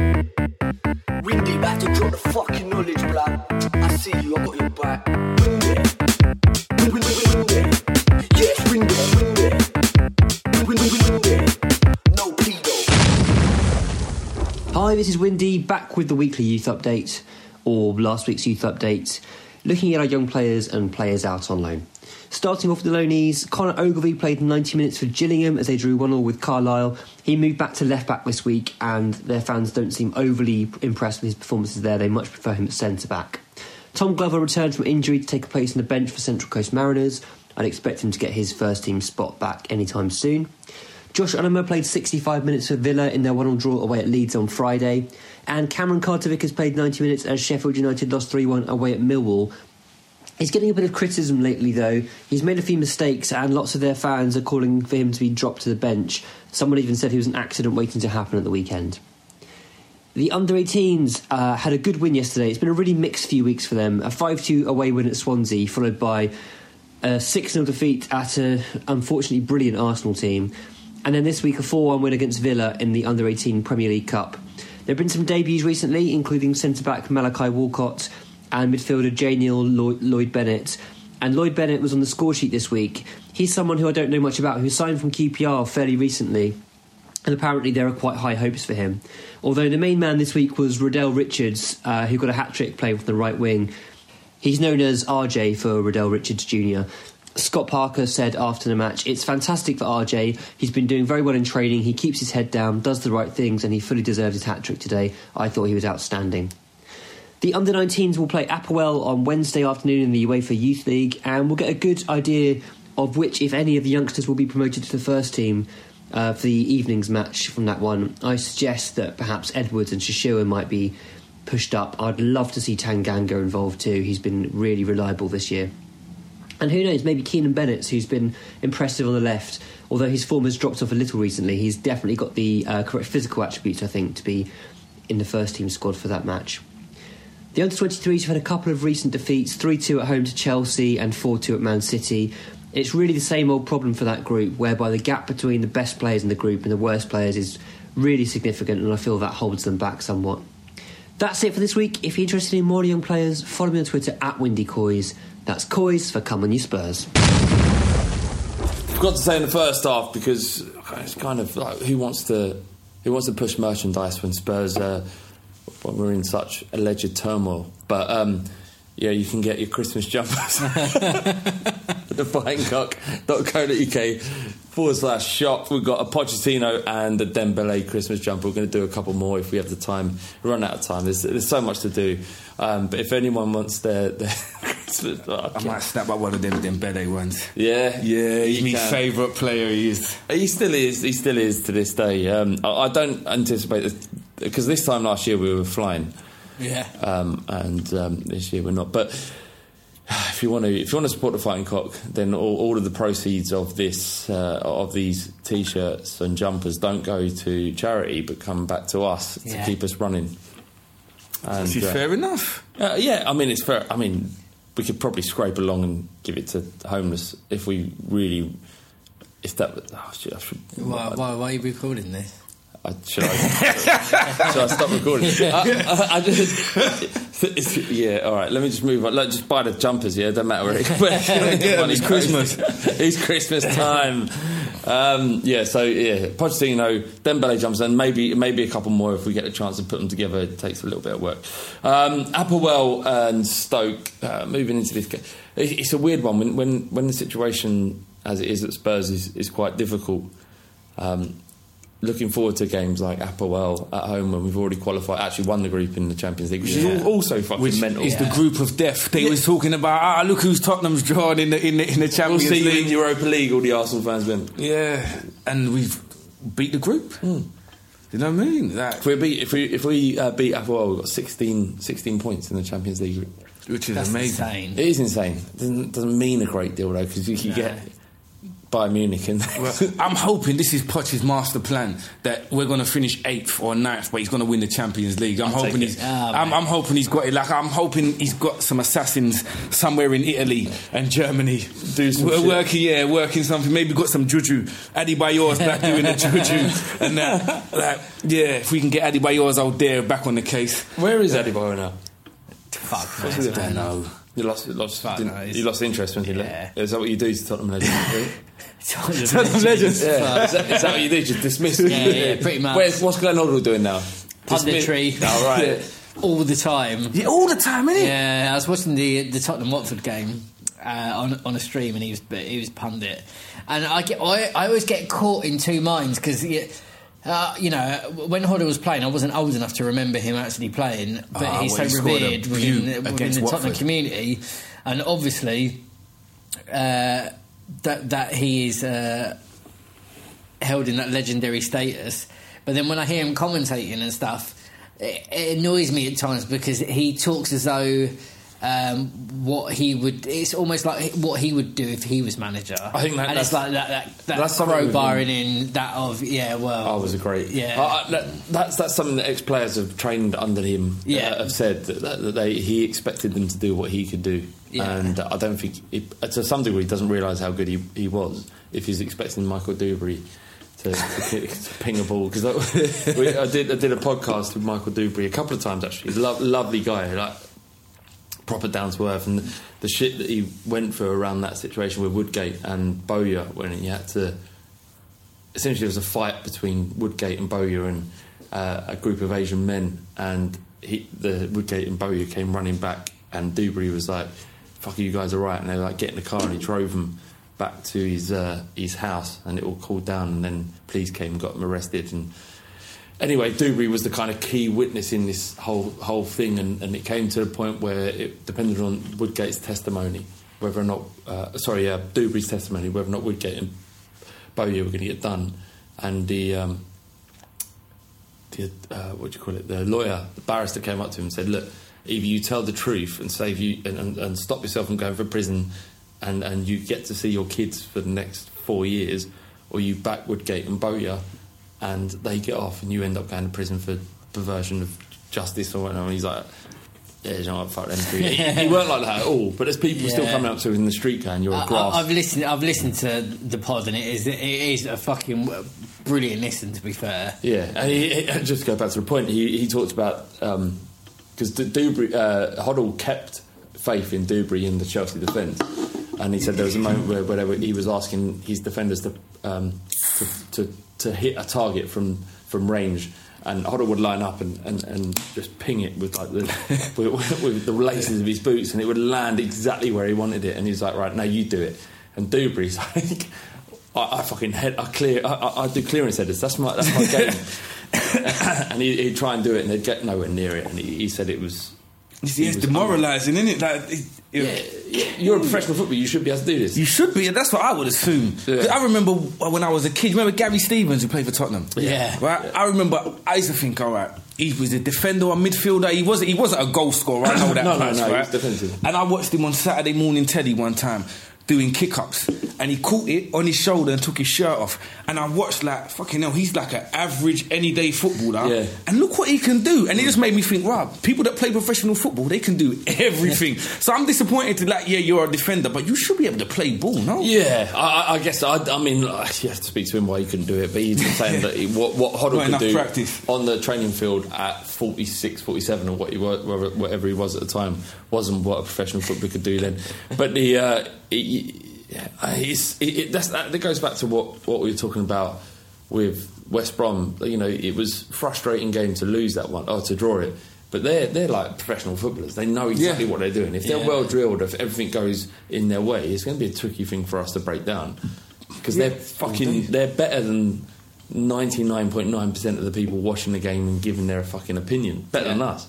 Windy, back to drop the fucking knowledge, blood. I see you, I got your back. Windy. Wind, wind, wind, windy. Yes, windy, windy. Wind, wind, wind, windy. No pedo. Hi, this is Windy, back with the weekly youth update, or last week's youth update, looking at our young players and players out on loan. Starting off with the loanees, Conor Ogilvie played 90 minutes for Gillingham as they drew 1 0 with Carlisle. He moved back to left back this week, and their fans don't seem overly impressed with his performances there. They much prefer him at centre back. Tom Glover returned from injury to take a place on the bench for Central Coast Mariners. I'd expect him to get his first team spot back anytime soon. Josh Onomah played 65 minutes for Villa in their 1 0 draw away at Leeds on Friday. And Cameron Carter-Vick has played 90 minutes as Sheffield United lost 3 1 away at Millwall. He's getting a bit of criticism lately, though. He's made a few mistakes, and lots of their fans are calling for him to be dropped to the bench. Someone even said he was an accident waiting to happen at the weekend. The under 18s uh, had a good win yesterday. It's been a really mixed few weeks for them. A 5 2 away win at Swansea, followed by a 6 0 defeat at an unfortunately brilliant Arsenal team. And then this week, a 4 1 win against Villa in the under 18 Premier League Cup. There have been some debuts recently, including centre back Malachi Walcott and midfielder J. Neil Lloyd, Bennett. And Lloyd Bennett was on the score sheet this week. He's someone who I don't know much about, who signed from QPR fairly recently and apparently there are quite high hopes for him. Although the main man this week was Rodel Richards, uh, who got a hat trick playing from the right wing. He's known as RJ for Rodel Richards Jr. Scott Parker said after the match, It's fantastic for RJ. He's been doing very well in training. He keeps his head down, does the right things, and he fully deserves his hat trick today. I thought he was outstanding. The under 19s will play Apoel on Wednesday afternoon in the UEFA Youth League, and we'll get a good idea of which, if any, of the youngsters will be promoted to the first team uh, for the evening's match from that one. I suggest that perhaps Edwards and Shishua might be pushed up. I'd love to see Tanganga involved too. He's been really reliable this year. And who knows, maybe Keanan Bennett, who's been impressive on the left, although his form has dropped off a little recently, he's definitely got the uh, correct physical attributes, I think, to be in the first team squad for that match. The under 23s have had a couple of recent defeats 3 2 at home to Chelsea and 4 2 at Man City. It's really the same old problem for that group, whereby the gap between the best players in the group and the worst players is really significant, and I feel that holds them back somewhat. That's it for this week. If you're interested in more young players, follow me on Twitter at Windy Coys. That's Coys for Come On You Spurs. Forgot to say in the first half because it's kind of like who wants to who wants to push merchandise when Spurs uh, when we're in such alleged turmoil. But um, yeah, you can get your Christmas jumpers at thefightingcock.co.uk forward slash shop. We've got a Pochettino and a Dembele Christmas jumper. We're going to do a couple more if we have the time. We run out of time. There's, there's so much to do. Um, but if anyone wants their, their Christmas, oh, I might snap up one of them Dembele ones. yeah, Yeah, he's my favourite player. He is. He still is. He still is to this day. Um, I, I don't anticipate because this time last year we were flying, Yeah. um, and um, this year we're not. But if you want to, if you want to support the Fighting Cock, then all, all of the proceeds of this, uh, of these T-shirts and jumpers, don't go to charity, but come back to us Yeah. to keep us running. And, is uh, fair enough. uh, yeah, I mean it's fair. I mean we could probably scrape along and give it to homeless if we really. If that, oh, shit, I should, Why, why, why are you recording this? I, should, I, should I stop recording? I, I, I just, yeah, all right. Let me just move on. Like, just buy the jumpers. Yeah, don't matter where it, where Yeah, money it's. Christmas. it's Christmas time. Um, yeah, so yeah, Pochettino, Dembele jumps, and maybe maybe a couple more if we get a chance to put them together. It takes a little bit of work. Um, Apoel and Stoke uh, moving into this. game. It- It's a weird one when when when the situation as it is at Spurs is, is quite difficult. Um, looking forward to games like Apoel at home when we've already qualified, actually won the group in the Champions League, which is also fucking Which mental. is the group of death. They was talking about. Ah, look who's Tottenham's drawn in the in the, in the We'll Champions see you League. in Europa League, all the Arsenal fans win. Yeah, and we've beat the group. Hmm. You know what I mean? That, If we beat, if we, if we uh, beat Apoel, we've got 16, 16 points in the Champions League which is That's amazing. insane. It is insane. Doesn't doesn't mean a great deal though, because you can get Bayern Munich and Well, I'm hoping this is Poch's master plan that we're going to finish eighth or ninth, but he's going to win the Champions League. I'm I'll hoping he's. Ah, I'm. I'm hoping he's got it. Like I'm hoping he's got some assassins somewhere in Italy and Germany. Do some We're working, yeah, working something. Maybe got some juju. Adebayor's back doing the juju, and that. Like, yeah, if we can get Adebayor's out there back on the case. Where is Adebayor now? Fuck, What's man. he doing? Know. You lost, lost, Fuck no, you lost interest when you Yeah. left. Is that what you do to Tottenham legends? Tottenham Legends. yeah. Is that, is that what you do? Just dismiss? Yeah, yeah, pretty much. Where's, what's Glenn Hoddle doing now? Punditry. Dismiss- Oh, right. All the time. Yeah, all the time, innit? Yeah, I was watching the the Tottenham Watford game uh, on on a stream, and he was he was pundit, and I get I, I always get caught in two minds because. Uh, you know, when Hoddle was playing, I wasn't old enough to remember him actually playing, but Ah, he's well, so a revered within, the- within the Tottenham community, and obviously uh, that that he is uh, held in that legendary status. But then when I hear him commentating and stuff, it, it annoys me at times because he talks as though um, what he would. It's almost like what he would do if he was manager. I think that- and it's that's- like that that, that that's crowbarring in that of yeah. Well, Oh, was a great. Yeah. I- I- that's that's something that ex players have trained under him. uh, Yeah. have said that, that, that they he expected them to do what he could do, Yeah. and I don't think he, to some degree he doesn't realise how good he, he was if he's expecting Michael Duberry. To, to, to ping a ball because I, I did I did a podcast with Michael Duberry a couple of times actually. He's a lo- lovely guy, like proper down to earth, and the shit that he went through around that situation with Woodgate and Bowyer when he had to essentially there was a fight between Woodgate and Bowyer and uh, a group of Asian men, and he, the Woodgate and Bowyer came running back, and Duberry was like, "Fuck, you guys are right," and they were like get in the car and he drove them back to his uh, his house, and it all cooled down, and then police came and got him arrested, and. Anyway, Duberry was the kind of key witness in this whole whole thing, and, and it came to the point where it depended on Woodgate's testimony, whether or not, uh, sorry, uh, Duberry's testimony, whether or not Woodgate and Bowyer were going to get done, and the um, the uh, what do you call it? The lawyer, the barrister came up to him and said, "Look, either you tell the truth and save you and, and, and stop yourself from going for prison, and and you get to see your kids for the next four years, or you back Woodgate and Bowyer, and they get off, and you end up going to prison for perversion of justice or whatever." And he's like. Yeah, you know fuck them. He, he weren't like that at all, but there's people still coming up to him in the street going, "You're a I, grass." have listened. I've listened to the pod, and it is it is a fucking brilliant listen. To be fair, Yeah, and he, he- just to go back to the point, he, he talked about because Duberry, uh, Hoddle kept faith in Duberry in the Chelsea defence, and he said there was a moment where, where were- he was asking his defenders to, um, to, to to hit a target from from range. And Hoddle would line up and, and, and just ping it with like the with, with the laces of his boots, and it would land exactly where he wanted it. And he's like, "Right now, you do it." And Duberry's like, I, I fucking head, I clear, I, I, I do clearance headers. That's my that's my game. and he, he'd try and do it, and they'd get nowhere near it. And he, he said it was. You see, it's demoralising, isn't it? Like, it, yeah, you're a professional footballer. You should be able to do this. You should be. That's what I would assume. 'Cause I remember when I was a kid. Remember Gary Stevens who played for Tottenham? Yeah. Right. I remember. I used to think, all right, he was a defender or midfielder. He wasn't. He wasn't a goal scorer. I know that. No, no, much, no, he Right? was defensive. And I watched him on Saturday morning telly one time doing kick-ups and he caught it on his shoulder and took his shirt off and I watched like fucking hell he's like an average any day footballer Yeah. and look what he can do and it just made me think wow people that play professional football they can do everything so I'm disappointed to like yeah you're a defender but you should be able to play ball no Yeah, I, I- guess I, I mean like, you have to speak to him why he couldn't do it, but he's saying that he, what what Hoddle could do practice. on the training field at 46, 47 or what he was, whatever- whatever he was at the time wasn't what a professional footballer could do then. But the uh, it's, it, it, that's, that, that goes back to what what we were talking about with West Brom. You know, it was frustrating game to lose that one or to draw it. But they're they're like professional footballers. They know exactly Yeah. what they're doing. If they're Yeah. well drilled, if everything goes in their way, it's going to be a tricky thing for us to break down because they're fucking mm-hmm. they're better than ninety nine point nine percent of the people watching the game and giving their fucking opinion. Better than us.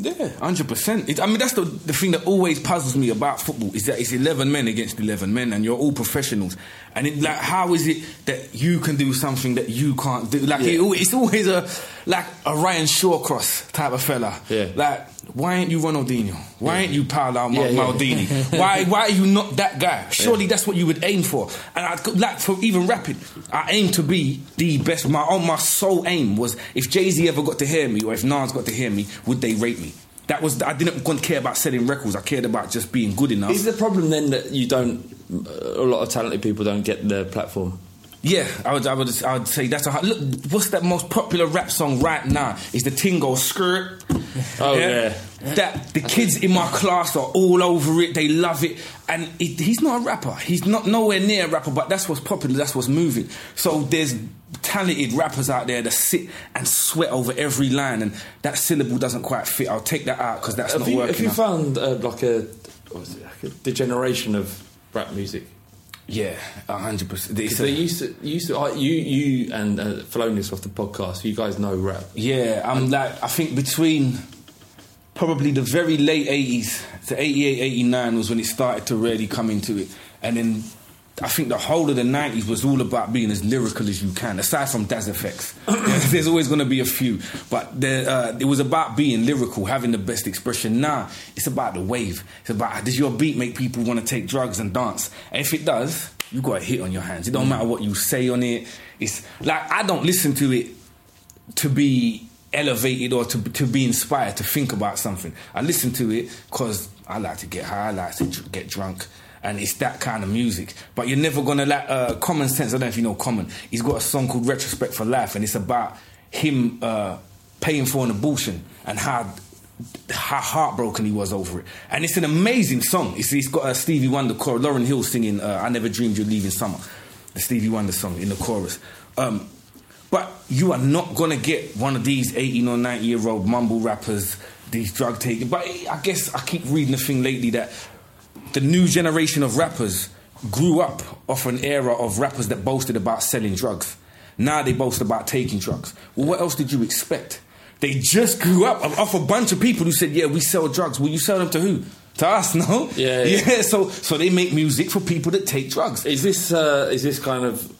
Yeah, hundred percent. I mean, that's the the thing that always puzzles me about football is that it's eleven men against eleven men, and you're all professionals. And it, like, how is it that you can do something that you can't do? Like, it, it's always a like a Ryan Shawcross type of fella. Yeah. Like, why ain't you Ronaldinho? Why ain't you Paolo Yeah, yeah. Maldini? why why are you not that guy? Surely that's what you would aim for. And I like for even rapping, I aim to be the best. My oh, my sole aim was if Jay Z ever got to hear me, or if Nas got to hear me, would they rate me? That was I didn't care about selling records. I cared about just being good enough. Is the problem then that you don't? A lot of talented people don't get the platform. Yeah, I would, I would, I would say that's a hard- look. What's that most popular rap song right now? Is the Tingo skirt? Oh, yeah. That the kids in my class are all over it. They love it, and it, he's not a rapper. He's not nowhere near a rapper, but that's what's popular. That's what's moving. So there's talented rappers out there that sit and sweat over every line, and that syllable doesn't quite fit. I'll take that out because that's have not you, working. have you out. found uh, like a, it, like a degeneration of rap music? Yeah, hundred percent. They used to, used to, I, you, you and uh, Felonious off the podcast. You guys know rap. Yeah, I'm like, I think between probably the very late 80s to 88, 89 was when it started to really come into it. And then I think the whole of the 90s was all about being as lyrical as you can, aside from Das EFX. There's always going to be a few. But there, uh, it was about being lyrical, having the best expression. Now, it's about the wave. It's about, does your beat make people want to take drugs and dance? And if it does, you got a hit on your hands. It don't matter what you say on it. It's like, I don't listen to it to be elevated or to, to be inspired to think about something. I listen to it because I like to get high, I like to dr- get drunk. And it's that kind of music. But you're never gonna like uh, Common Sense. I don't know if you know Common. He's got a song called Retrospect for Life, and it's about him uh, paying for an abortion and how how heartbroken he was over it. And it's an amazing song. It's, it's got a Stevie Wonder chorus, Lauryn Hill singing uh, I Never Dreamed You'd Leave in Summer, the Stevie Wonder song in the chorus. Um, but you are not to get one of these 18 or 90 year old mumble rappers, these drug takers. But I guess I keep reading the thing lately that the new generation of rappers grew up off an era of rappers that boasted about selling drugs. Now they boast about taking drugs. Well, what else did you expect? They just grew up off a bunch of people who said, "Yeah, we sell drugs." Well, you sell them to who? To us, no? Yeah, yeah. yeah. So, so they make music for people that take drugs. Is this uh, is this kind of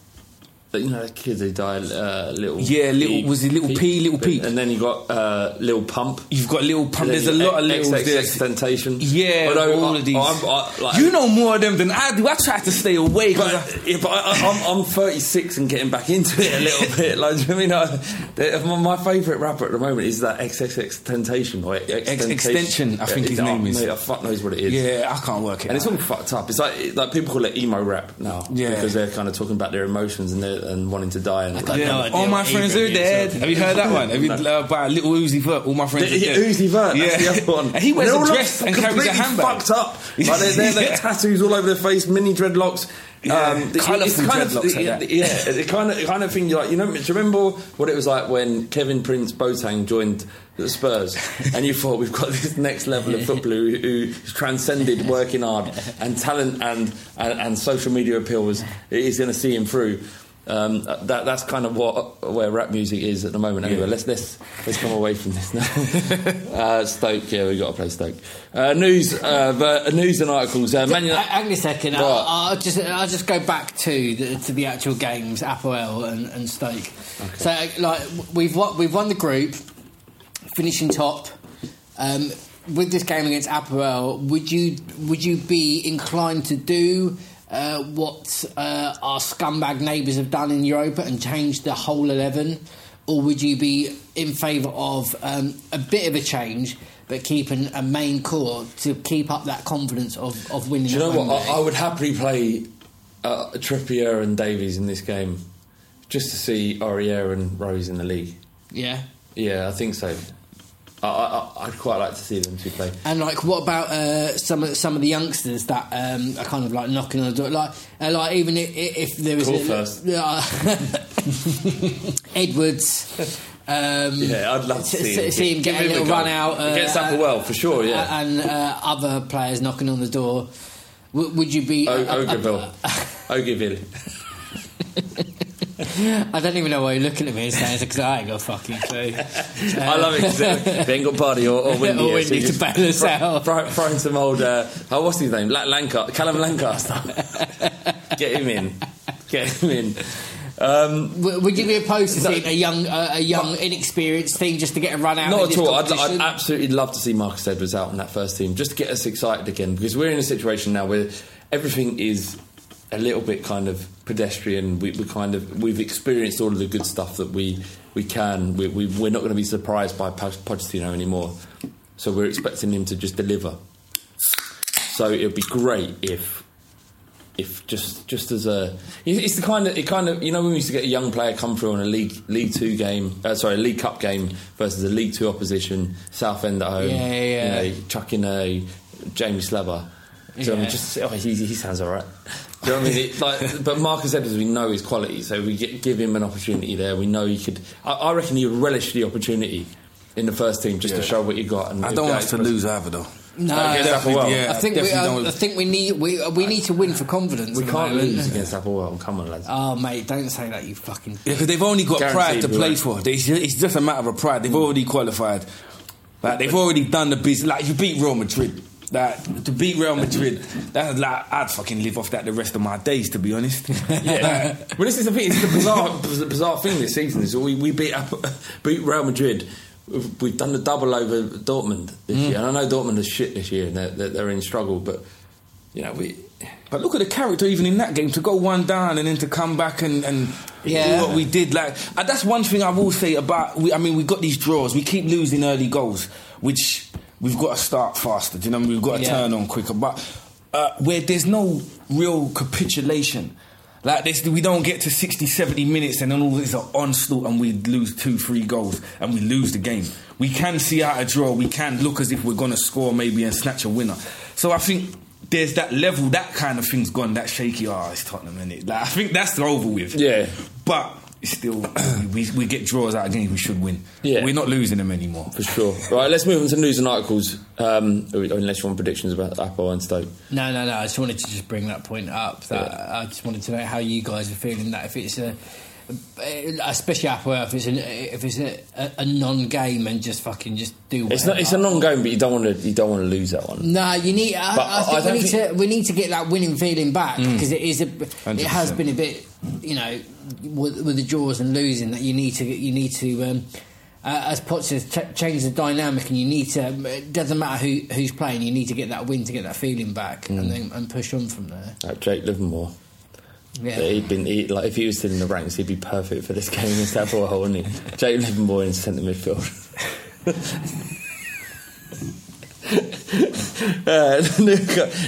you know, the kids who died, uh, little Yeah, little- was it Little P, Little Peep? and then you got uh, little pump. You've got Little Pump. There's a lot of X- little XXX Temptation. Yeah, Although all I- of these. I- like- you know more of them than I do. I try to stay away, But, I- yeah, but I, I'm 36 and getting back into it a little bit. Like, I mean, I, my, my favourite rapper at the moment is that XXX Temptation or X- Ex- Extension, I think his name is. Mate, I fuck knows what it is. yeah, I can't work it. And it's all fucked up. It's like like people call it emo rap now Yeah. because they're kind of talking about their emotions and they're, and wanting to die. And like, no no, All my friends are dead. Have you heard that one? Have you uh, by Little Uzi Vert? All my friends are dead. Uzi Vert, Yeah, that's the other one. And he wears They're a dress and carries a completely handbag. fucked up. Like they're, they're, they're Yeah. tattoos all over their face, mini dreadlocks. Yeah, the- colourful it's kind of- like yeah, that. yeah, the kind of kind of thing. Like you know, do you remember what it was like when Kevin Prince Boateng joined the Spurs, and you thought we've got this next level of footballer who, who's transcended working hard and talent and and, and social media appeal was is going to see him through. Um, that that's kind of what where rap music is at the moment. Anyway, let's let's let's come away from this now. uh, Stoke, yeah, we got to play Stoke. Uh, news, uh, but, news and articles. Uh, Man Uh, United- Hang on a second. I'll, I'll just I'll just go back to the, to the actual games, Apoel and, and Stoke. So, like, we've won, we've won the group, finishing top. Um, with this game against Apoel, would you would you be inclined to do uh, what uh, our scumbag neighbours have done in Europa and change the whole eleven, or would you be in favour of um, a bit of a change? But keeping a main core to keep up that confidence of, of winning. Do you know at what? I, I would happily play uh, Trippier and Davies in this game just to see Aurier and Rose in the league. Yeah. Yeah, I think so. I, I, I'd quite like to see them two play. And like, what about uh, some of some of the youngsters that um, are kind of like knocking on the door? Like, uh, like even if, if there was Call a, first. uh, Edwards. Um, Yeah, I'd love to see him. see him get a him a little run out uh, Against Apoel, for sure, yeah. and uh, other players knocking on the door. W- would you be? O- Ogilville. I don't even know why you're looking at me saying because I ain't got a fucking clue. I love it 'cause they ain't got party or, or windy. Or yeah, so to bail us throw- out. throw- Throwing some old, uh, oh, what's his name? La- Lancaster, Callum Lancaster. Get him in. Get him in. Um, Would you be opposed to No. a young, uh, a young, inexperienced team just to get a run out? Not at all. I'd, I'd absolutely love to see Marcus Edwards out in that first team just to get us excited again because we're in a situation now where everything is a little bit kind of pedestrian. We, we kind of we've experienced all of the good stuff that we we can. We, we, we're not going to be surprised by Poch- Pochettino anymore. So we're expecting him to just deliver. So it would be great if if just just as a it's the kind of it kind of you know when we used to get a young player come through on a league league two game uh, sorry a league cup game versus a league two opposition South End at home Yeah, yeah, yeah. you know chucking a Jamie Slabber so I mean, just oh, he, he sounds all right do you know what I mean it, like but Marcus Edwards we know his quality so we get, give him an opportunity there we know he could I, I reckon he would relish the opportunity in the first team just to show what you got and I don't want us to express- lose either, though. No, Against Definitely, yeah. I think we, definitely I, uh, I think we need we uh, we need to win for confidence. we can't moment. lose against Apoel come on lads Oh mate, don't say that. You fucking. Yeah, because they've only got Guaranteed pride to play for. It's just, it's just a matter of pride. They've already qualified. Like they've already done the business. Like if you beat Real Madrid. Like to beat Real Madrid, that's like I'd fucking live off that the rest of my days. To be honest. Yeah. well, this is the thing. It's the bizarre, the bizarre thing this season is we, we beat up, beat Real Madrid. We've, we've done the double over Dortmund this Mm. year, and I know Dortmund is shit this year, and they're, they're, they're in struggle. But you know, we But look at the character even in that game to go one down and then to come back and, and Yeah. do what we did. Like and that's one thing I will say about. We, I mean, we got these draws. We keep losing early goals, which we've got to start faster. Do you know? what I mean? We've got to Yeah. turn on quicker. But uh, where there's no real capitulation. Like this, we don't get to 60, 70 minutes and then all this an onslaught and we lose two, three goals and we lose the game. We can see out a draw. We can look as if we're going to score maybe and snatch a winner. So I think there's that level, that kind of thing's gone. That shaky, oh, it's Tottenham, innit? Like I think that's over with. Yeah. but it's still we, we get draws out of games we should win. Yeah. we're not losing them anymore. for sure. Right, let's move on to news and articles. Um, unless you want predictions about Apple and Stoke. No, no, no. I just wanted to just bring that point up. That I just wanted to know how you guys are feeling. That if it's a, especially Apple, if it's a, if it's a, a, a non-game and just fucking just do. It's not. It's a whatever. non-game, but you don't want to. You don't want to lose that one. No, you need. I, But I think I we need think- to we need to get that winning feeling back Mm. because it is a it has been a bit you know with, with the draws and losing that you need to you need to um, uh, as Poch says ch- change the dynamic and you need to it doesn't matter who who's playing you need to get that win to get that feeling back Mm. and then and push on from there. Like Jake Livermore. Yeah. He'd been he, like if he was still in the ranks, he'd be perfect for this game against Apple, wouldn't he? Jake Livermore in centre midfield. uh,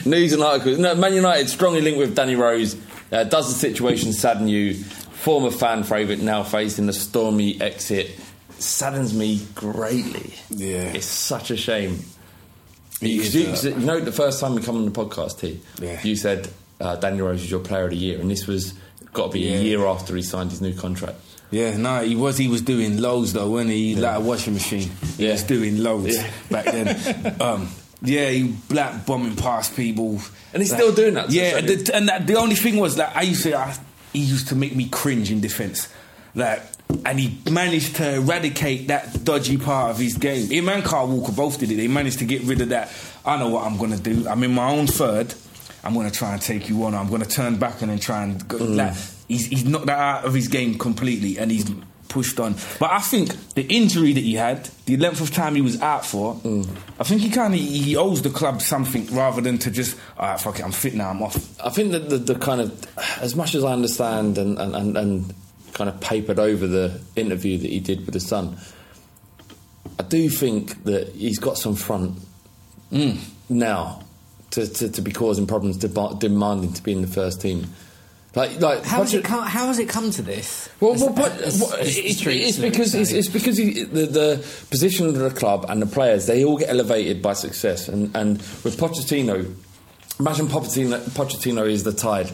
news and articles. No, Man United strongly linked with Danny Rose. Uh, does the situation sadden you? Former fan favourite now facing a stormy exit. Saddens me greatly. Yeah. It's such a shame. You, you- uh, you know, the first time we come on the podcast, T, Yeah. you said uh, Daniel Rose was your player of the year, and this was got to be Yeah. a year after he signed his new contract. Yeah, no, he was. He was doing loads though, wasn't he? Like a washing machine. He Yeah. was doing loads Yeah. back then. um, yeah, he black bombing past people, And he's still doing that Yeah, and the, and that, the only thing was that I used to. I, he used to make me cringe in defence, like. And he managed to eradicate that dodgy part of his game. Him and Kyle Walker both did it. They managed to get rid of that. I know what I'm going to do. I'm in my own third. I'm going to try and take you on. I'm going to turn back and then try and go. Mm. Like, he's, he's knocked that out of his game completely and he's pushed on. But I think the injury that he had, the length of time he was out for, Mm. I think he kind of he owes the club something rather than to just, all right, fuck it, I'm fit now, I'm off. I think that the, the kind of, as much as I understand and, and, and, and kind of papered over the interview that he did with the Sun, I do think that he's got some front now to, to, to be causing problems, demanding to be in the first team. Like, like How has it come, how has it come to this? Well, It's- well but, it's- well, it's it's, it's because it's, it's because he, the, the position of the club and the players they all get elevated by success, and, and with Pochettino, imagine Pochettino, Pochettino is the tide,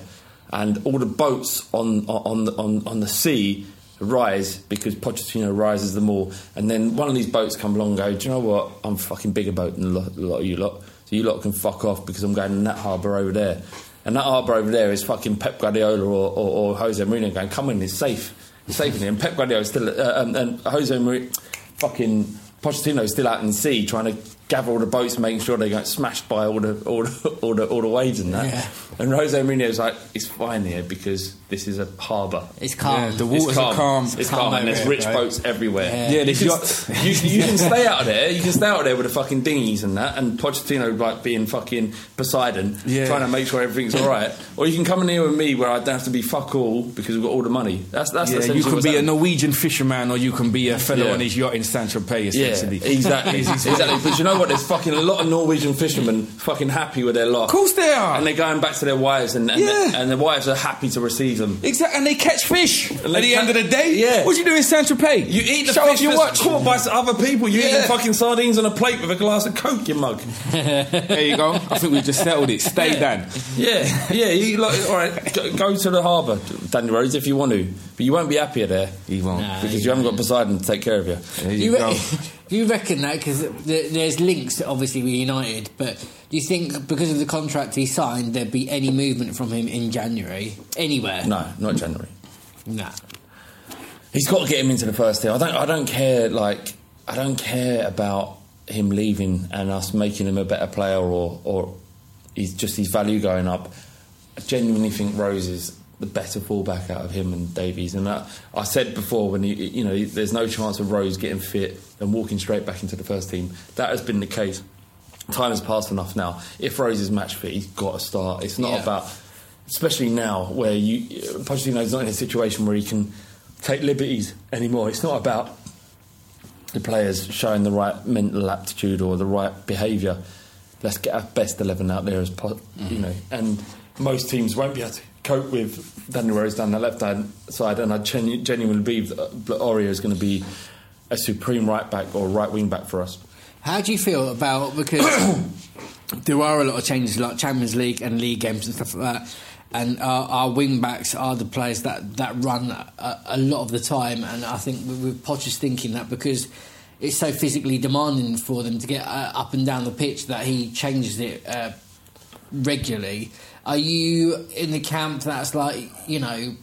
and all the boats on on the, on on the sea rise because Pochettino rises them all, and then one of these boats come along and go, do you know what? I'm a fucking bigger boat than a lot, a lot of you lot, so you lot can fuck off because I'm going in that harbour over there. And that arbor over there is fucking Pep Guardiola or, or, or Jose Mourinho going, come in, it's safe. It's safe in here. And Pep Guardiola is still, uh, and Jose Mourinho, fucking Pochettino still out in the sea trying to gather all the boats, making sure they get smashed by all the, all the, all the, all the waves and that. Yeah. And Jose Mourinho's like, it's fine here because this is a harbour. It's calm. Yeah, the It's waters are calm. It's Calm calm, and there's rich right? boats everywhere. Yeah. Yeah, you there's can, you, you can stay out of there. You can stay out of there with the fucking dinghies and that, and Pochettino like being fucking Poseidon, Yeah. trying to make sure everything's all right. Or you can come in here with me where I don't have to be fuck all because we've got all the money. That's that's Yeah, essentially you can what's be a. Norwegian fisherman or you can be a fellow Yeah. on his yacht in Saint Tropez, Yeah, exactly, exactly. But you know what? There's fucking a lot of Norwegian fishermen fucking happy with their lot. Of course they are. and they're going back to their wives, and and, Yeah. and their wives are happy to receive them. Exactly, and they catch fish And at the ca- end of the day. Yeah. What do you do in Saint Tropez? You eat the Show fish off your that's watch. caught by other people. You Yeah. eat fucking sardines on a plate with a glass of Coke, you mug. There you go. I think we've just settled it. Stay down. Yeah, yeah. You like, all right, go, go to the harbour, Danny Rose, if you want to, but you won't be happier there He won't. Nah. because you haven't got Poseidon to take care of you. There you, you, go. re- do you reckon that because there's links obviously with United, but do you think because of the contract he signed there'd be any movement from him in January anywhere? No, not January. Nah. He's got to get him into the first team. I don't. I don't care. Like I don't care about him leaving and us making him a better player or or he's just his value going up. I genuinely think Rose is the better fullback out of him and Davies. And that, I said before when he, you know, there's no chance of Rose getting fit and walking straight back into the first team. That has been the case. Time has passed enough now. If Rose is match fit, he's got to start. It's not Yeah. about, especially now where you Pochettino's not in a situation where he can take liberties anymore. It's not about the players showing the right mental aptitude or the right behaviour. Let's get our best eleven out there as po- you mm-hmm. know. And most teams won't be able to cope with Daniel Rose down the left hand side. And I genu- genuinely believe that Aurier is going to be a supreme right back or right wing back for us. How do you feel about because there are a lot of changes like Champions League and league games and stuff like that, and our, our wing backs are the players that that run a, a lot of the time, and I think with Potter's thinking that because it's so physically demanding for them to get uh, up and down the pitch that he changes it uh, regularly. Are you in the camp that's like you know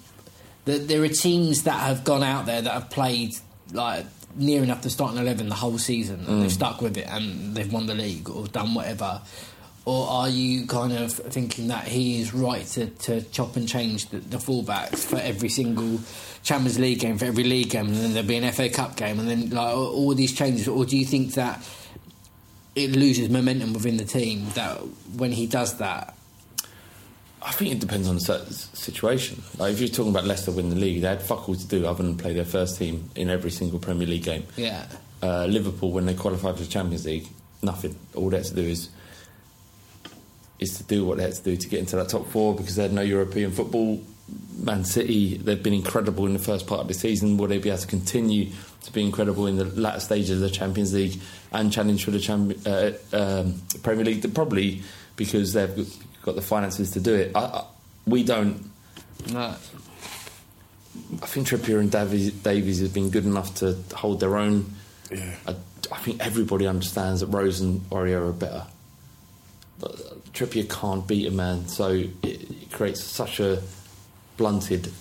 that there are teams that have gone out there that have played like near enough to starting eleven the whole season and Mm. they've stuck with it and they've won the league or done whatever. Or are you kind of thinking that he is right to, to chop and change the, the fullbacks for every single Champions League game, for every league game, and then there'll be an FA Cup game, and then like all, all these changes? Or do you think that it loses momentum within the team that when he does that? I think it depends on the situation. Like if you're talking about Leicester winning the league, they had fuck all to do other than play their first team in every single Premier League game. Yeah. Uh, Liverpool, when they qualified for the Champions League, nothing. All they had to do is is to do what they had to do to get into that top four because they had no European football. Man City, they've been incredible in the first part of the season. Will they be able to continue to be incredible in the latter stages of the Champions League and challenge for the Champ- uh, um, Premier League? Probably because they've got the finances to do it. I, I, we don't. No. I think Trippier and Davies, Davies have been good enough to hold their own. Yeah. I, I think everybody understands that Rose and Aurier are better. But uh, Trippier can't beat a man, so it, it creates such a blunted.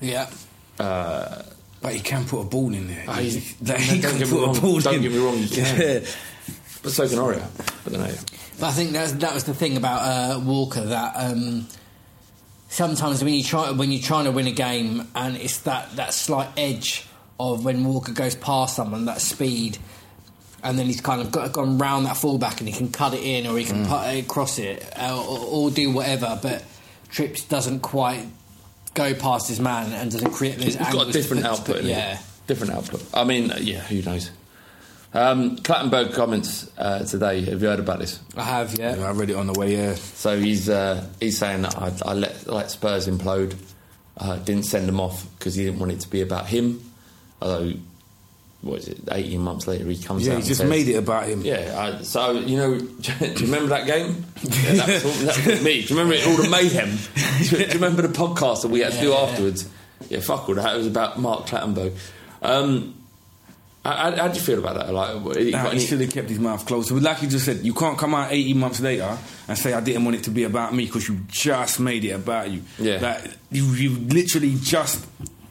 Yeah. Uh, But he can put a ball in there. Ah, he's- Like, don't he get can me put wrong, a ball don't in. get me wrong, you can. Yeah. but so can Aurier. I don't know. But I think that's, that was the thing about uh, Walker that um, sometimes when you try when you're trying to win a game and it's that, that slight edge of when Walker goes past someone, that speed, and then he's kind of got, gone round that fullback and he can cut it in or he can Mm. put it across it uh, or, or do whatever. But Trips doesn't quite go past his man and doesn't create those He's got angles a different output. yeah. different output. I mean, yeah, who knows? Um, Clattenburg comments uh, today. Have you heard about this? I have, yeah. I read it on the way. Yeah. So he's uh, he's saying that I, I let let Spurs implode. Uh, didn't send them off because he didn't want it to be about him. Although, what is it? Eighteen months later, he comes Yeah, out. he and just says- made it about him. Yeah. I, so you know, do you remember that game? Yeah, that, was all, that was me. Do you remember it, all the mayhem? Do you remember the podcast that we had to do Yeah. afterwards? Yeah, fuck all that. It was about Mark Clattenburg. Um, how, how do you feel about that? Like, what- Nah, he should have kept his mouth closed. So like you just said, you can't come out 18 months later and say I didn't want it to be about me because you just made it about you. Yeah. Like, you, you literally just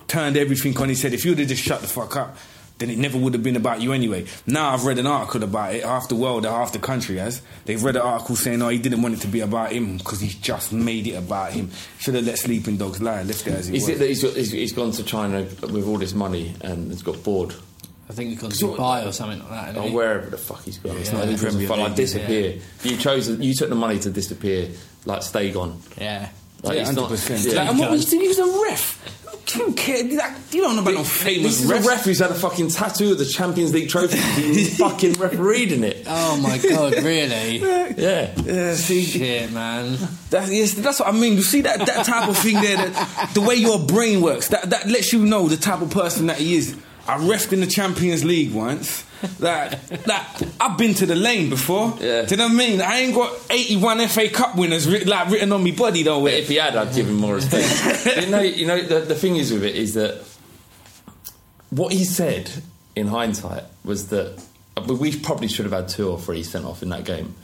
turned everything on. He said, if you'd have just shut the fuck up, then it never would have been about you anyway. Now I've read an article about it. Half the world, half the country has. They've read an article saying, oh, he didn't want it to be about him because he's just made it about him. Should have let sleeping dogs lie. Left it as it Is was. it that he's, got, he's, he's gone to China with all this money and has got bored? I think he's gone to Dubai or something like that. Or he? wherever the fuck he's gone. It's not he doesn't Premier fuck, like disappear. You chose. You took the money to disappear. Like stay gone. Yeah. Like, Yeah, it's 100%. yeah. Like, and what was he was a ref. You don't care. You don't know about no famous This is ref who's had a fucking tattoo of the Champions League trophy. He's fucking refereed in it. Oh my god, really? Yeah. Yeah, see, Shit, man. That, yes, that's what I mean. You see that, that type of thing there, that, the way your brain works, that, that lets you know the type of person that he is. I refed in the Champions League once. That, that I've been to the lane before. Yeah. Do you know what I mean? I ain't got 81 FA Cup winners writ, like written on me body though. But if he had, I'd give him more respect. you know, you know the, the thing is with it is that what he said in hindsight was that uh, we probably should have had two or three sent off in that game.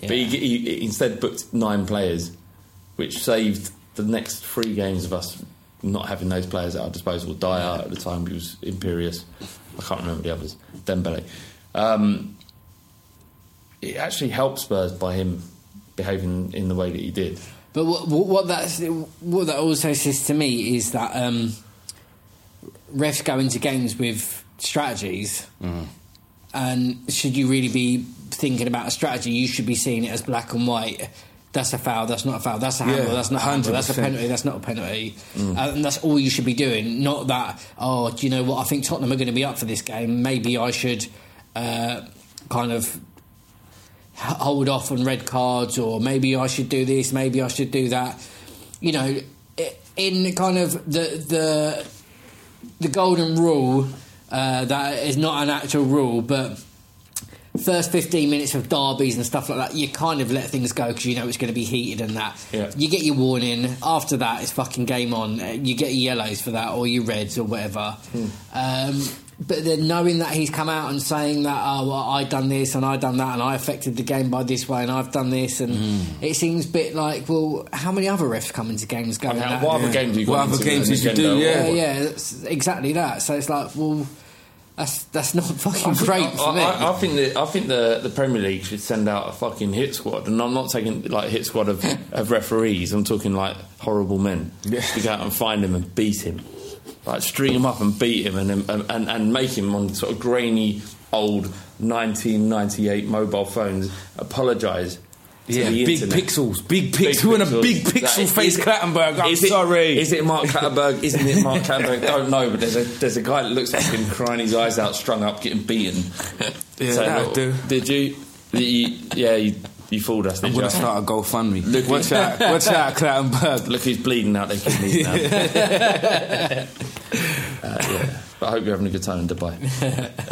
But he, he, he instead booked nine players, which saved the next three games of us not having those players at our disposal. Dier at the time he was imperious. I can't remember the others. Dembele. Um, it actually helped Spurs by him behaving in the way that he did. But what, what, what that's what that also says to me is that um, refs go into games with strategies, and should you really be thinking about a strategy, you should be seeing it as black and white. That's a foul. That's not a foul. That's a handle. Yeah, that's not a handle. That's a penalty. That's not a penalty. Uh, and that's all you should be doing. Not that. Oh, do you know what? I think Tottenham are going to be up for this game. Maybe I should uh, kind of hold off on red cards, or maybe I should do this, maybe I should do that. You know, in kind of the the the golden rule uh, that is not an actual rule, but first 15 minutes of derbies and stuff like that, you kind of let things go because you know it's going to be heated and that. Yeah. You get your warning. After that, it's fucking game on. Uh, You get your yellows for that or your reds or whatever. Um, but then knowing that he's come out and saying that oh well, I done this and I done that and I affected the game by this way and I've done this and Mm. it seems a bit like well how many other refs come into games going Okay, that? what other games have you got What other games did you do? yeah Yeah. yeah exactly that so it's like well that's that's not fucking I think- great I, for me I, I think that I think the, the Premier League should send out a fucking hit squad, and I'm not taking like hit squad of, of referees. I'm talking like horrible men. Yeah. To go out and find him and beat him, like string him up and beat him, and and, and, and make him on sort of grainy old 1998 mobile phones apologise. To Yeah, big internet. pixels, big pixels. Who in a big pixel is face Clattenburg? I'm is it- sorry. Is it Mark Clattenburg? Isn't it Mark Clattenburg? Don't know, but there's a there's a guy that looks like him crying his eyes out, strung up, getting beaten. Yeah, So, that'll do. Did you? you- yeah, you, you fooled us. Did I'm you? gonna start a GoFundMe. Look- watch out, watch out, Clattenburg. Look he's bleeding out their kidneys now. uh, yeah. But I hope you're having a good time in Dubai.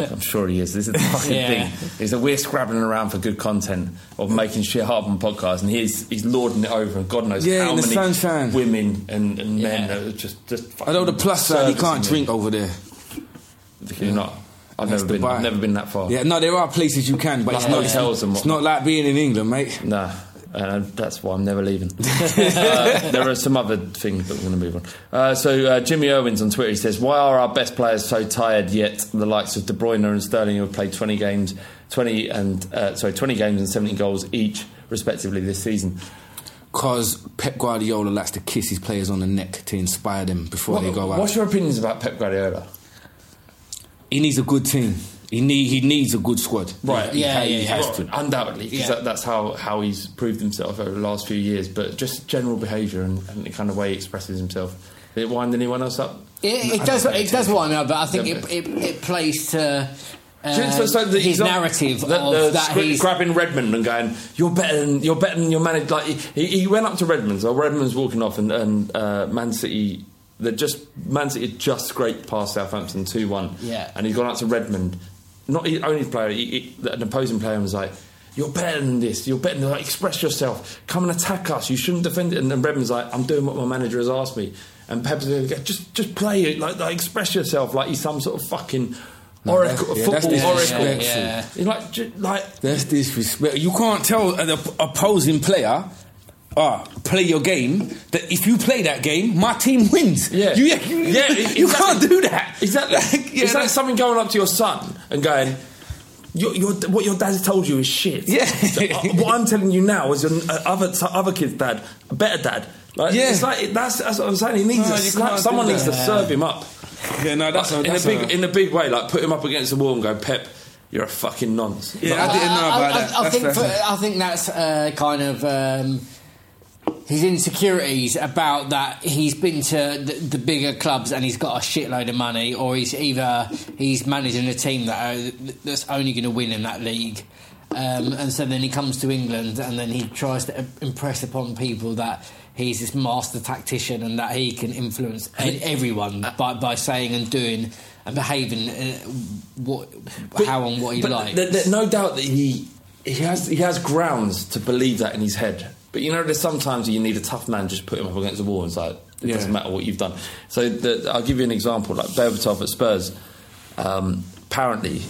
I'm sure he is. This is the fucking Yeah. thing. Is that we're scrabbling around for good content of making shit hard on podcasts, and he's he's lording it over, and God knows Yeah, how many sunshine. women and, and men Yeah. are just just. Although the plus side, you can't drink over there. You're not. I've never been. I've never been that far. Yeah, no, there are places you can, but Like it's not. hotels and It's not like being in England, mate. No, and that's why I'm never leaving. uh, there are some other things, but we're going to move on. Uh, so uh, Jimmy Owens on Twitter he says, "Why are our best players so tired? Yet the likes of De Bruyne and Sterling have played 20 games, 20 and uh, sorry, 20 games and 17 goals each, respectively, this season." Because Pep Guardiola likes to kiss his players on the neck to inspire them before What- they go out. what's your opinions about Pep Guardiola? He needs a good team. He need he needs a good squad. Right, He, Yeah, he has Well, to. undoubtedly, because Yeah. that, that's how, how he's proved himself over the last few years. But just general behaviour and, and the kind of way he expresses himself. Did it wind anyone else up? it, it does it does wind me up but I think it, it, it plays to uh, So- so the his narrative the- of the that he's grabbing Redmond and going, "You're better than you're better than your manager." Like he, he went up to Redmond, so Redmond's walking off, and, and uh, Man City, they just Man City just scraped past Southampton two one, Yeah. and he's gone up to Redmond, not his only player, he, he, an opposing player, was like. You're better than this. You're better than like, express yourself. Come and attack us. You shouldn't defend it. And then Redmond's like, I'm doing what my manager has asked me. And Pep's like, just just play it. Like, like express yourself. Like he's some sort of fucking oracle, that's- yeah, that's football disrespectful. oracle. Yeah. You're like, ju- like That's disrespect. You can't tell an opposing player. Ah, play your game. That if you play that game, my team wins. Yeah, you, you, yeah. you exactly. can't do that. Exactly. Like, yeah, it's like that's- someone going up to your son and going, your, your, "What your dad told you is shit." Yeah. So, uh, what I'm telling you now is your uh, other so other kid's dad, a better dad. Like, Yeah. it's like that's, that's what I'm saying. He needs No, a slap. Someone needs to serve him up. Yeah, no, that's Like, a, in a big a, in a big way. Like put him up against the wall and go, Pep, you're a fucking nonce. Yeah, I didn't know about I, that. I, I That's- think that's- for, I think that's uh, kind of um, his insecurities about that. He's been to the, the bigger clubs and he's got a shitload of money, or he's either he's managing a team that are, that's only going to win in that league. Um, and so then he comes to England and then he tries to impress upon people that he's this master tactician and that he can influence everyone by, by saying and doing and behaving uh, what, how and what he but likes. there- there- no doubt that he he has he has grounds to believe that in his head. But you know, there's sometimes you need a tough man just put him up against the wall and it's like it Yeah. doesn't matter what you've done. So the, I'll give you an example. Like Berbatov at Spurs, um, apparently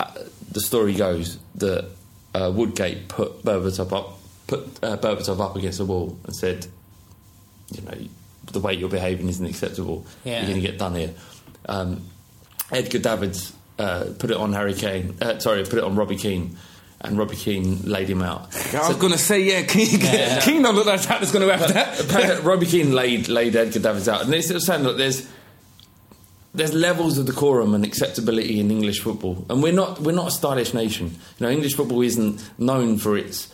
uh, the story goes that uh, Woodgate put Berbatov up put uh, Berbatov up against the wall and said, you know, the way you're behaving isn't acceptable. Yeah. You're going to get done here. Um, Edgar Davids uh, put it on Harry Kane. Uh, sorry, put it on Robbie Keane, and Robbie Keane laid him out. I was gonna say yeah, King. King don't look like that. That's gonna have that. Apparently, Robbie Keane laid laid Edgar Davids out, and they're still saying that there's there's levels of decorum and acceptability in English football, and we're not we're not a stylish nation. You know, English football isn't known for its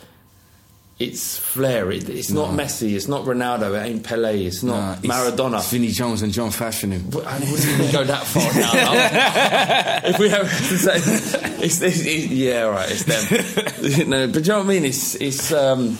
its flair. It, it's not Messi. It's not Ronaldo. It ain't Pele. It's not it's- Maradona. it's Vinnie Jones and John Fashanu. But I wouldn't even go that far now. if we have to say, it's, it's, it- yeah, right, it's them. no, but do you know what I mean? It's it's um,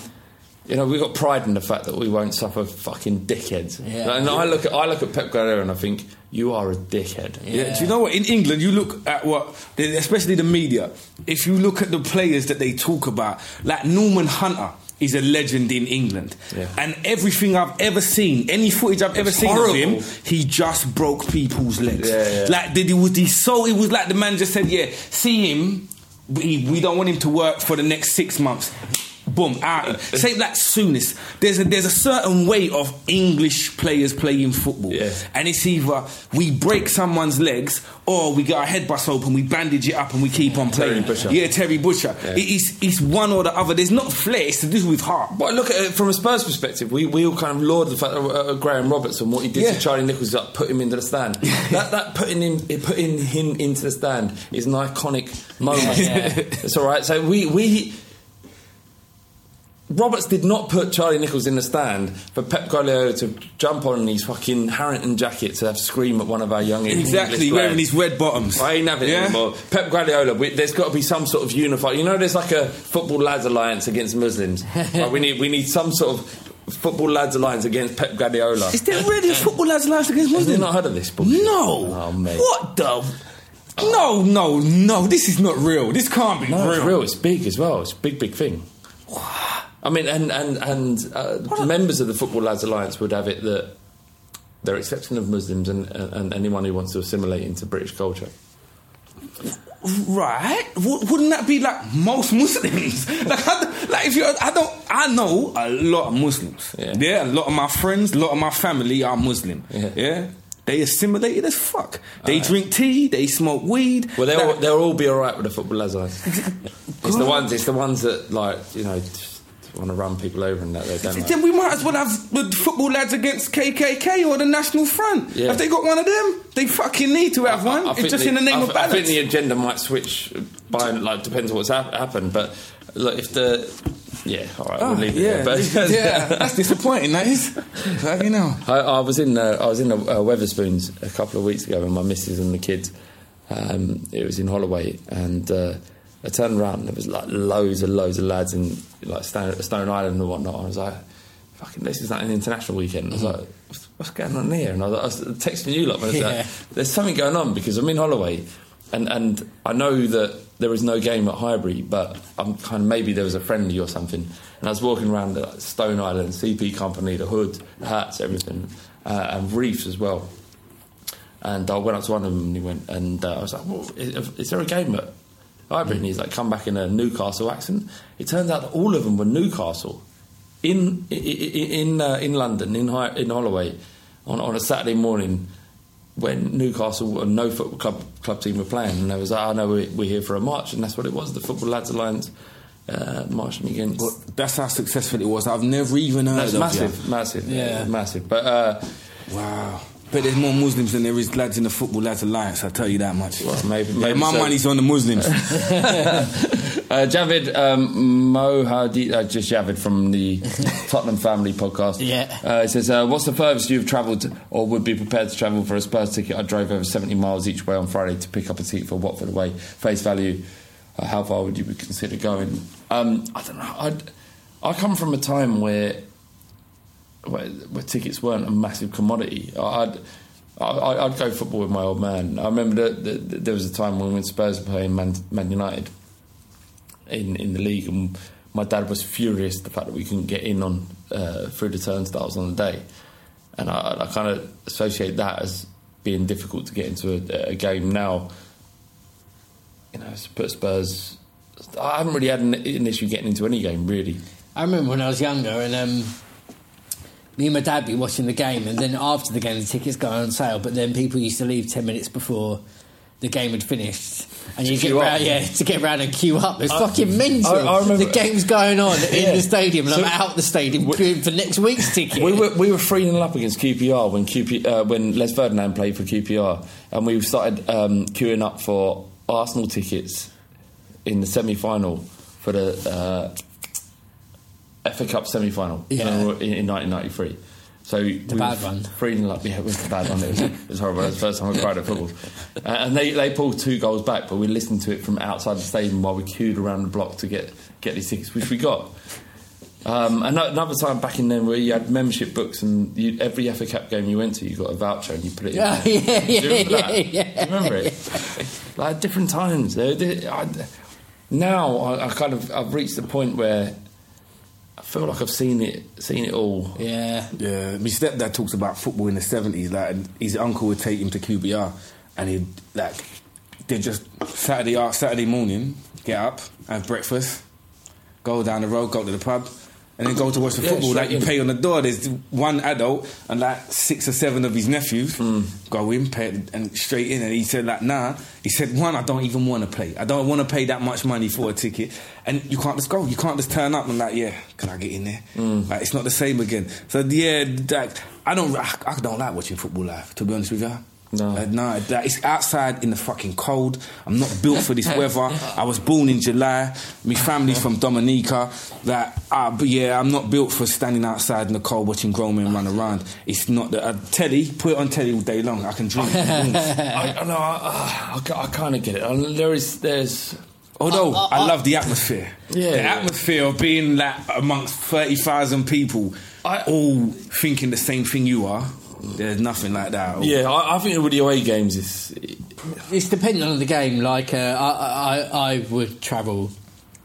you know we've got pride in the fact that we won't suffer fucking dickheads. Yeah. And I look at I look at Pep Guardiola and I think you are a dickhead. Yeah. Do you know what? In England, you look at what, especially the media. If you look at the players that they talk about, like Norman Hunter, is a legend in England. And everything I've ever seen, any footage I've ever It's seen horrible. of him, he just broke people's legs. Yeah, yeah. Like did he was he so it was like the man just said, yeah, see him, we, we don't want him to work for the next six months. Boom, out. Say like soonest. There's a there's a certain way of English players playing football, and it's either we break someone's legs or we get our head bust open, we bandage it up, and we keep on playing. Butcher. Yeah, Terry Butcher. Yeah. It- it's it's one or the other. There's not flair. It's to do with heart. But look at it from a Spurs perspective. We, we all kind of laud the fact that uh, uh Graham Robertson, what he did Yeah. to Charlie Nicholas, like put him into the stand. that that putting him putting him into the stand is an iconic moment. Yeah. it's all right. So we we. Roberts did not put Charlie Nicholas in the stand for Pep Guardiola to jump on his fucking Harrington jacket to have to scream at one of our young Exactly, English wearing players. his red bottoms. I ain't having Yeah? it anymore. Pep Guardiola, we, there's got to be some sort of unified. You know, there's like a football lads alliance against Muslims. Like, we need we need some sort of football lads alliance against Pep Guardiola. Is there really a football lads alliance against Have Muslims? you not heard of this? Book? No. Oh mate. What the? No, no, no. This is not real. This can't be No, real. it's real. It's big as well. It's a big, big thing. I mean, and and and uh, members of the Football Lads Alliance would have it that they're accepting of Muslims and, and, and anyone who wants to assimilate into British culture. Right? W- wouldn't that be like most Muslims? like, I, like if you, I don't, I know a lot of Muslims. Yeah. a lot of my friends, a lot of my family are Muslim. Yeah. They assimilated as fuck. They drink tea. They smoke weed. Well, they'll Like- they'll all be all right with the Football Lads Alliance. it's the ones. It's the ones that like you know want to run people over and that they don't. Like. Then we might as well have the football lads against KKK or the National Front. Yeah. Have they got one of them? They fucking need to have one. I it's just the- in the name I, of I think the agenda might switch by like depends on what's hap- happened. But look, if the yeah, all right, Ah, we'll leave it yeah, there. But yeah, that's disappointing. That is. Fucking know. I, I was in uh, I was in uh, Wetherspoons a couple of weeks ago with my missus and the kids. Um, it was in Holloway, and uh, I turned around and there was like loads and loads of lads in like Stone, Stone Island and whatnot. I was like, "Fucking, this is like an international weekend." I was like, "What's, going on here?" And I was, I was texting you, like, I was like, "There's something going on because I'm in Holloway." And, and I know that there is no game at Highbury, but I'm kind of maybe there was a friendly or something. And I was walking around the like, Stone Island, CP Company, the hood, the hats, everything, uh, and reefs as well. And I went up to one of them and he went, and uh, I was like, well, is, is there a game at Highbury? And he's like, come back in a Newcastle accent. It turns out that all of them were Newcastle in in uh, in London, in in Holloway, on, on a Saturday morning when Newcastle and no football club club team were playing, and they was like, "I know we're, we're here for a march," and that's what it was. The Football Lads Alliance uh, marching against. But that's how successful it was. I've never even heard That's of massive, yeah. massive, yeah, massive. But uh, Wow. But there's more Muslims than there is lads in the Football Lads Alliance, I'll tell you that much. Well, maybe- Yeah, maybe my so. money's on the Muslims. Uh, Javid um, Mohadi, uh, just Javid from the Tottenham Family podcast. Yeah. Uh, it says, uh, What's the furthest you've travelled or would be prepared to travel for a Spurs ticket? I drove over 70 miles each way on Friday to pick up a ticket for Watford away. Face value, uh, how far would you consider going? Um, I don't know. I'd, I come from a time where, where where tickets weren't a massive commodity. I'd I, I'd go football with my old man. I remember that, there was a time when Spurs were playing Man, Man United in in the league, and my dad was furious at the fact that we couldn't get in on uh, through the turnstiles on the day, and I, I kind of associate that as being difficult to get into a, a game now. You know, Spurs- Spurs. I haven't really had an, an issue getting into any game really. I remember when I was younger and um, me and my dad be watching the game, and then after the game, the tickets go on sale. But then people used to leave ten minutes before the game had finished, and you get round, yeah, to get round and queue up. It's I- fucking mental. I- I remember- the game's going on in the stadium, and So- I'm out the stadium queuing for next week's ticket. We were we were three 0 up against QPR when QP, uh, when Les Ferdinand played for QPR, and we started um, queuing up for Arsenal tickets in the semi final for the uh, FA Cup semi final Yeah. in, in 1993. So the bad one. Three 0 up, yeah, it was the bad one. It was, it was horrible. It was the first time I cried at football. Uh, and they, they pulled two goals back, but we listened to it from outside the stadium while we queued around the block to get get these tickets, which we got. Um, and another time back in then where you had membership books and you, every FA Cup game you went to, you got a voucher and you put it in. Yeah, yeah, Do you remember yeah, yeah, you remember it? like different times. They- they- I- now I, I kind of I've reached the point where I feel like I've seen it, seen it all. Yeah. Yeah, my stepdad talks about football in the seventies. Like his uncle would take him to QPR, and he'd like they just Saturday Saturday morning get up, have breakfast, go down the road, go to the pub, and then go to watch the Yeah, football. Like you pay on the door. There's one adult and like six or seven of his nephews Hmm. go in, pay and straight in. And he said like, nah. He said one, I don't even want to play. I don't want to pay that much money for a ticket, and you can't just go. You can't just turn up and like, yeah, can I get in there? Hmm. Like it's not the same again. So yeah, like, I don't, I, I don't like watching football live. To be honest with you. No. Uh, no, that, it's outside in the fucking cold. I'm not built for this weather. I was born in July. My family's from Dominica. That, uh, but yeah, I'm not built for standing outside in the cold watching grown men run around. It's not the uh, telly. Put it on telly all day long. I can drink. I, I know. I, I, I kind of get it. I, there is, there's. Although I- I- I, love the atmosphere, Yeah, the yeah. atmosphere of being like amongst thirty thousand people, I, all thinking the same thing you are. There's nothing like that. Yeah, I, I think with the away games, it's It's dependent on the game. Like uh, I, I, I would travel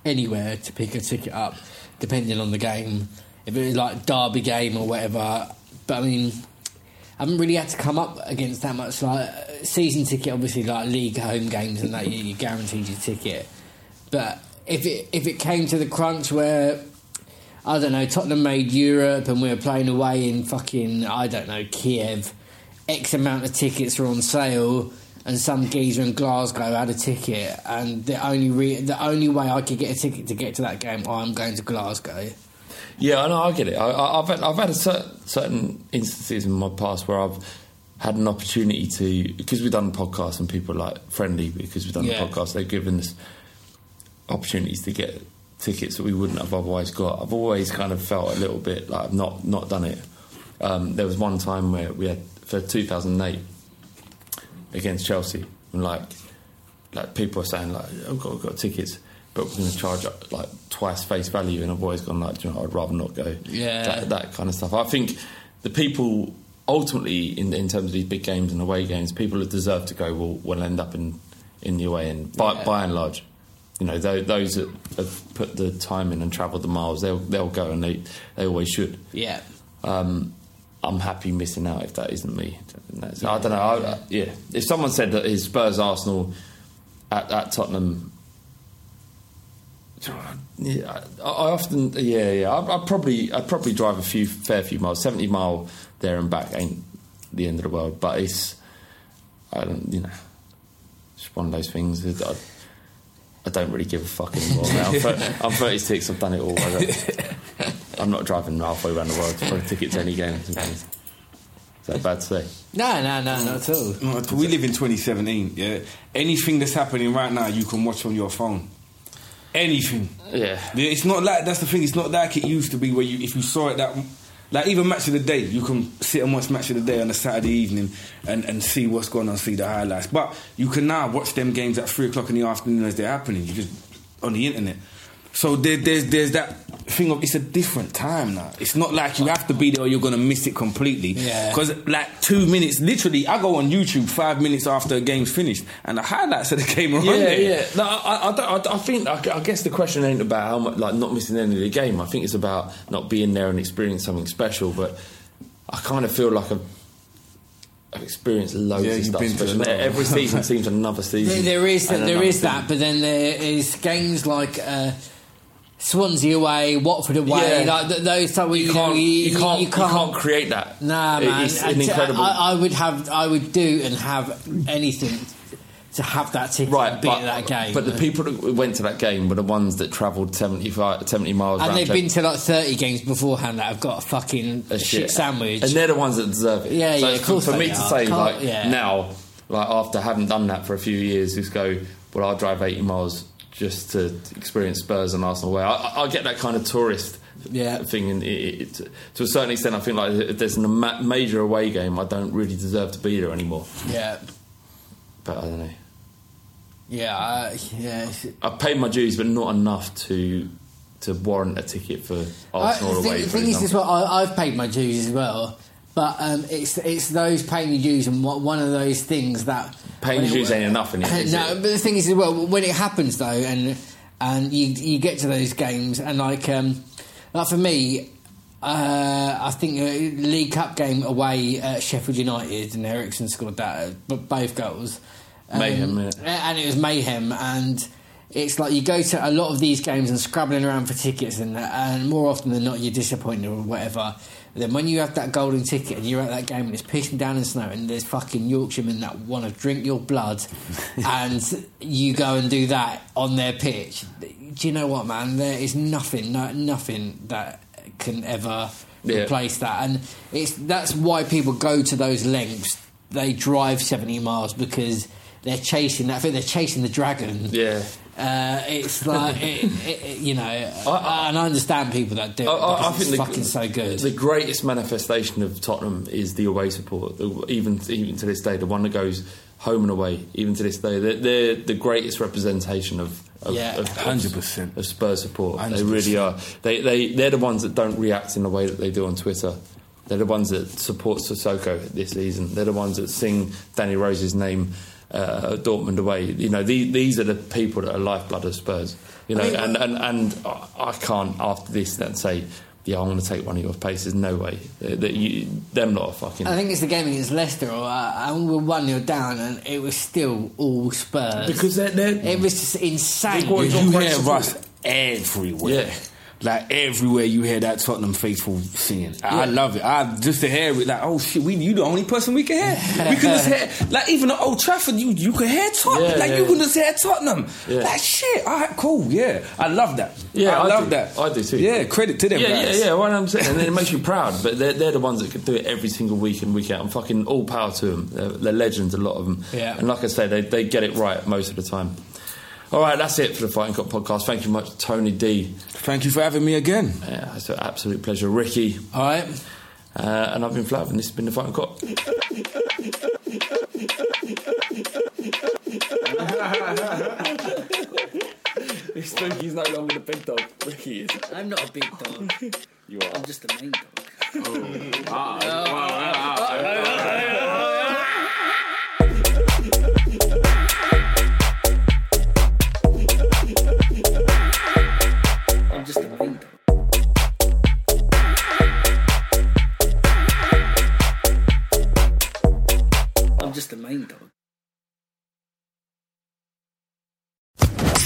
anywhere to pick a ticket up, depending on the game. If it was like derby game or whatever. But I mean, I haven't really had to come up against that much. Like season ticket, obviously, like league home games and that you, you guaranteed your ticket. But if it if it came to the crunch where I don't know Tottenham made Europe and we were playing away in fucking I don't know Kiev, X amount of tickets were on sale. And some geezer in Glasgow had a ticket, and the only re- the only way I could get a ticket to get to that game, I'm going to Glasgow. Yeah, I know. I get it. I, I've had, I've had a certain, certain instances in my past where I've had an opportunity to because we've done a podcast and people are like friendly because we've done Yeah. a podcast. They've given us opportunities to get tickets that we wouldn't have otherwise got. I've always kind of felt a little bit like I've not not done it. Um, there was one time where we had for 2008 against Chelsea, and like like people were saying like I've got, I've got tickets, but we're going to charge like twice face value, and I've always gone like, you know, I'd rather not go. Yeah. that, that kind of stuff. I think the people ultimately in in terms of these big games and away games, people that deserve to go will will end up in in the away end by Yeah. by and large. You know, tho- those that have put the time in and travelled the miles, they'll they'll go, and they they always should. Yeah. Um, I'm happy missing out if that isn't me. That's- I don't know. I, yeah, if someone said that his Spurs Arsenal at, at Tottenham, yeah, I, I often yeah yeah. I, I probably I probably drive a few fair few miles. Seventy mile there and back ain't the end of the world, but it's I don't you know it's one of those things that I, I don't really give a fuck anymore. Now. I'm, 36. I've done it all. I I'm not driving halfway around the world for a ticket to any game. to. Is that bad to say? No, no, no, not at all. No, we live in 2017. Yeah, anything that's happening right now, you can watch on your phone. Anything. Yeah. It's not like that's the thing. It's not like it used to be where you, if you saw it that, like even match of the day, you can sit and watch match of the day on a Saturday evening and, and see what's going on, see the highlights. But you can now watch them games at three o'clock in the afternoon as they're happening. You just on the internet. So there, there's there's that thing of it's a different time now. It's not like you have to be there or you're gonna miss it completely. Yeah. Because like two minutes, literally, I go on YouTube five minutes after a game's finished, and the highlights of the game are on Yeah, there. yeah. No, I, I, don't- I, I think I, I guess the question ain't about how much like not missing any of the game. I think it's about not being there and experiencing something special. But I kind of feel like I've, I've experienced loads Yeah, of stuff. been to lot. every season seems another season. There, there is and there that, but then there is games like uh, Swansea away, Watford away, Yeah. like th- those type you, You can't, you, you, can't, you can't, create that. Nah, man. It's I- an incredible. I, I would have, I would do and have anything to have that ticket Right, but, at that game. but the people that went to that game were the ones that travelled 75, 70 miles. and they've been to like thirty games beforehand that have got a fucking a shit, sandwich. and they're the ones that deserve it. Yeah, so yeah, of for- course For, me to say Can't- like yeah. now, like after having done that for a few years, just go, well, I'll drive eighty miles just to experience Spurs and Arsenal away. I, I, I get that kind of tourist. Yeah. thing, and it, it, to a certain extent, I think like if there's a ma- major away game, I don't really deserve to be there anymore. yeah, But I don't know. yeah, uh, yeah. I've paid my dues, but not enough to to warrant a ticket for Arsenal I, the away. thing, for thing is, as well, I, I've paid my dues as well, but um, it's it's those paying your dues and what, one of those things that Paying your when it- dues ain't enough in it, no, it? but the thing is, well, when it happens though, and and you you get to those games and like um, like for me, uh, I think a League Cup game away at Sheffield United and Eriksen scored that, uh, but both goals. Um, Mayhem, yeah. and it was mayhem and. It's like you go to a lot of these games and scrabbling around for tickets, and and more often than not, you're disappointed or whatever. But then when you have that golden ticket and you're at that game and it's pissing down in snow and there's fucking Yorkshiremen that want to drink your blood, and you go and do that on their pitch, do you know what, man? There is nothing, no, nothing that can ever Yeah. replace that, and it's that's why people go to those lengths. They drive seventy miles because they're chasing that. I think they're chasing the dragon. Yeah. Uh, it's like it, it, you know, and I understand people that do it I, I, I think it's the, fucking so good. The greatest manifestation of Tottenham is the away support. Even even to this day, the one that goes home and away. Even to this day, they're, they're the greatest representation of. Of, Yeah. 100%. of Spurs support. They 100%. really are. They they they're the ones that don't react in the way that they do on Twitter. They're the ones that support Sissoko this season. They're the ones that sing Danny Rose's name uh, Dortmund away. You know, the, these are the people that are lifeblood of Spurs. You know, I mean, and, and, and I I can't after this then say, yeah, I'm going to take one of your paces. No way. That that you, them lot are fucking. I think it's the game against Leicester, or, uh, and we were one 0 down, and it was still all Spurs Because they're, they're it was just insane. you hear Russ everywhere. Yeah. Like everywhere you hear that Tottenham faithful singing. I I love it. I just to hear it like, oh shit, we you the only person we can hear. We can just hear like even at Old Trafford, you you can hear Tottenham. Yeah, like yeah. you can just hear Tottenham. Yeah. Like shit. All right, cool, yeah. I love that. Yeah, I, I love do. that. I do too. Yeah, credit to them yeah, guys. yeah, yeah. What I'm saying, and then it makes you proud. But they're, they're the ones that can do it every single week and week out. And fucking all power to them. They're, they're legends, a lot of them. Yeah. And like I say, they they get it right most of the time. All right, that's it for the Fighting Cock podcast. Thank you much, Tony D. Thank you for having me again. Yeah, it's an absolute pleasure, Ricky. All right. Uh, and I've been Flav, and this has been the Fighting Cock. Spooky's no longer the big dog. Ricky is. I'm not a big dog. You are. I'm just a main dog. I'm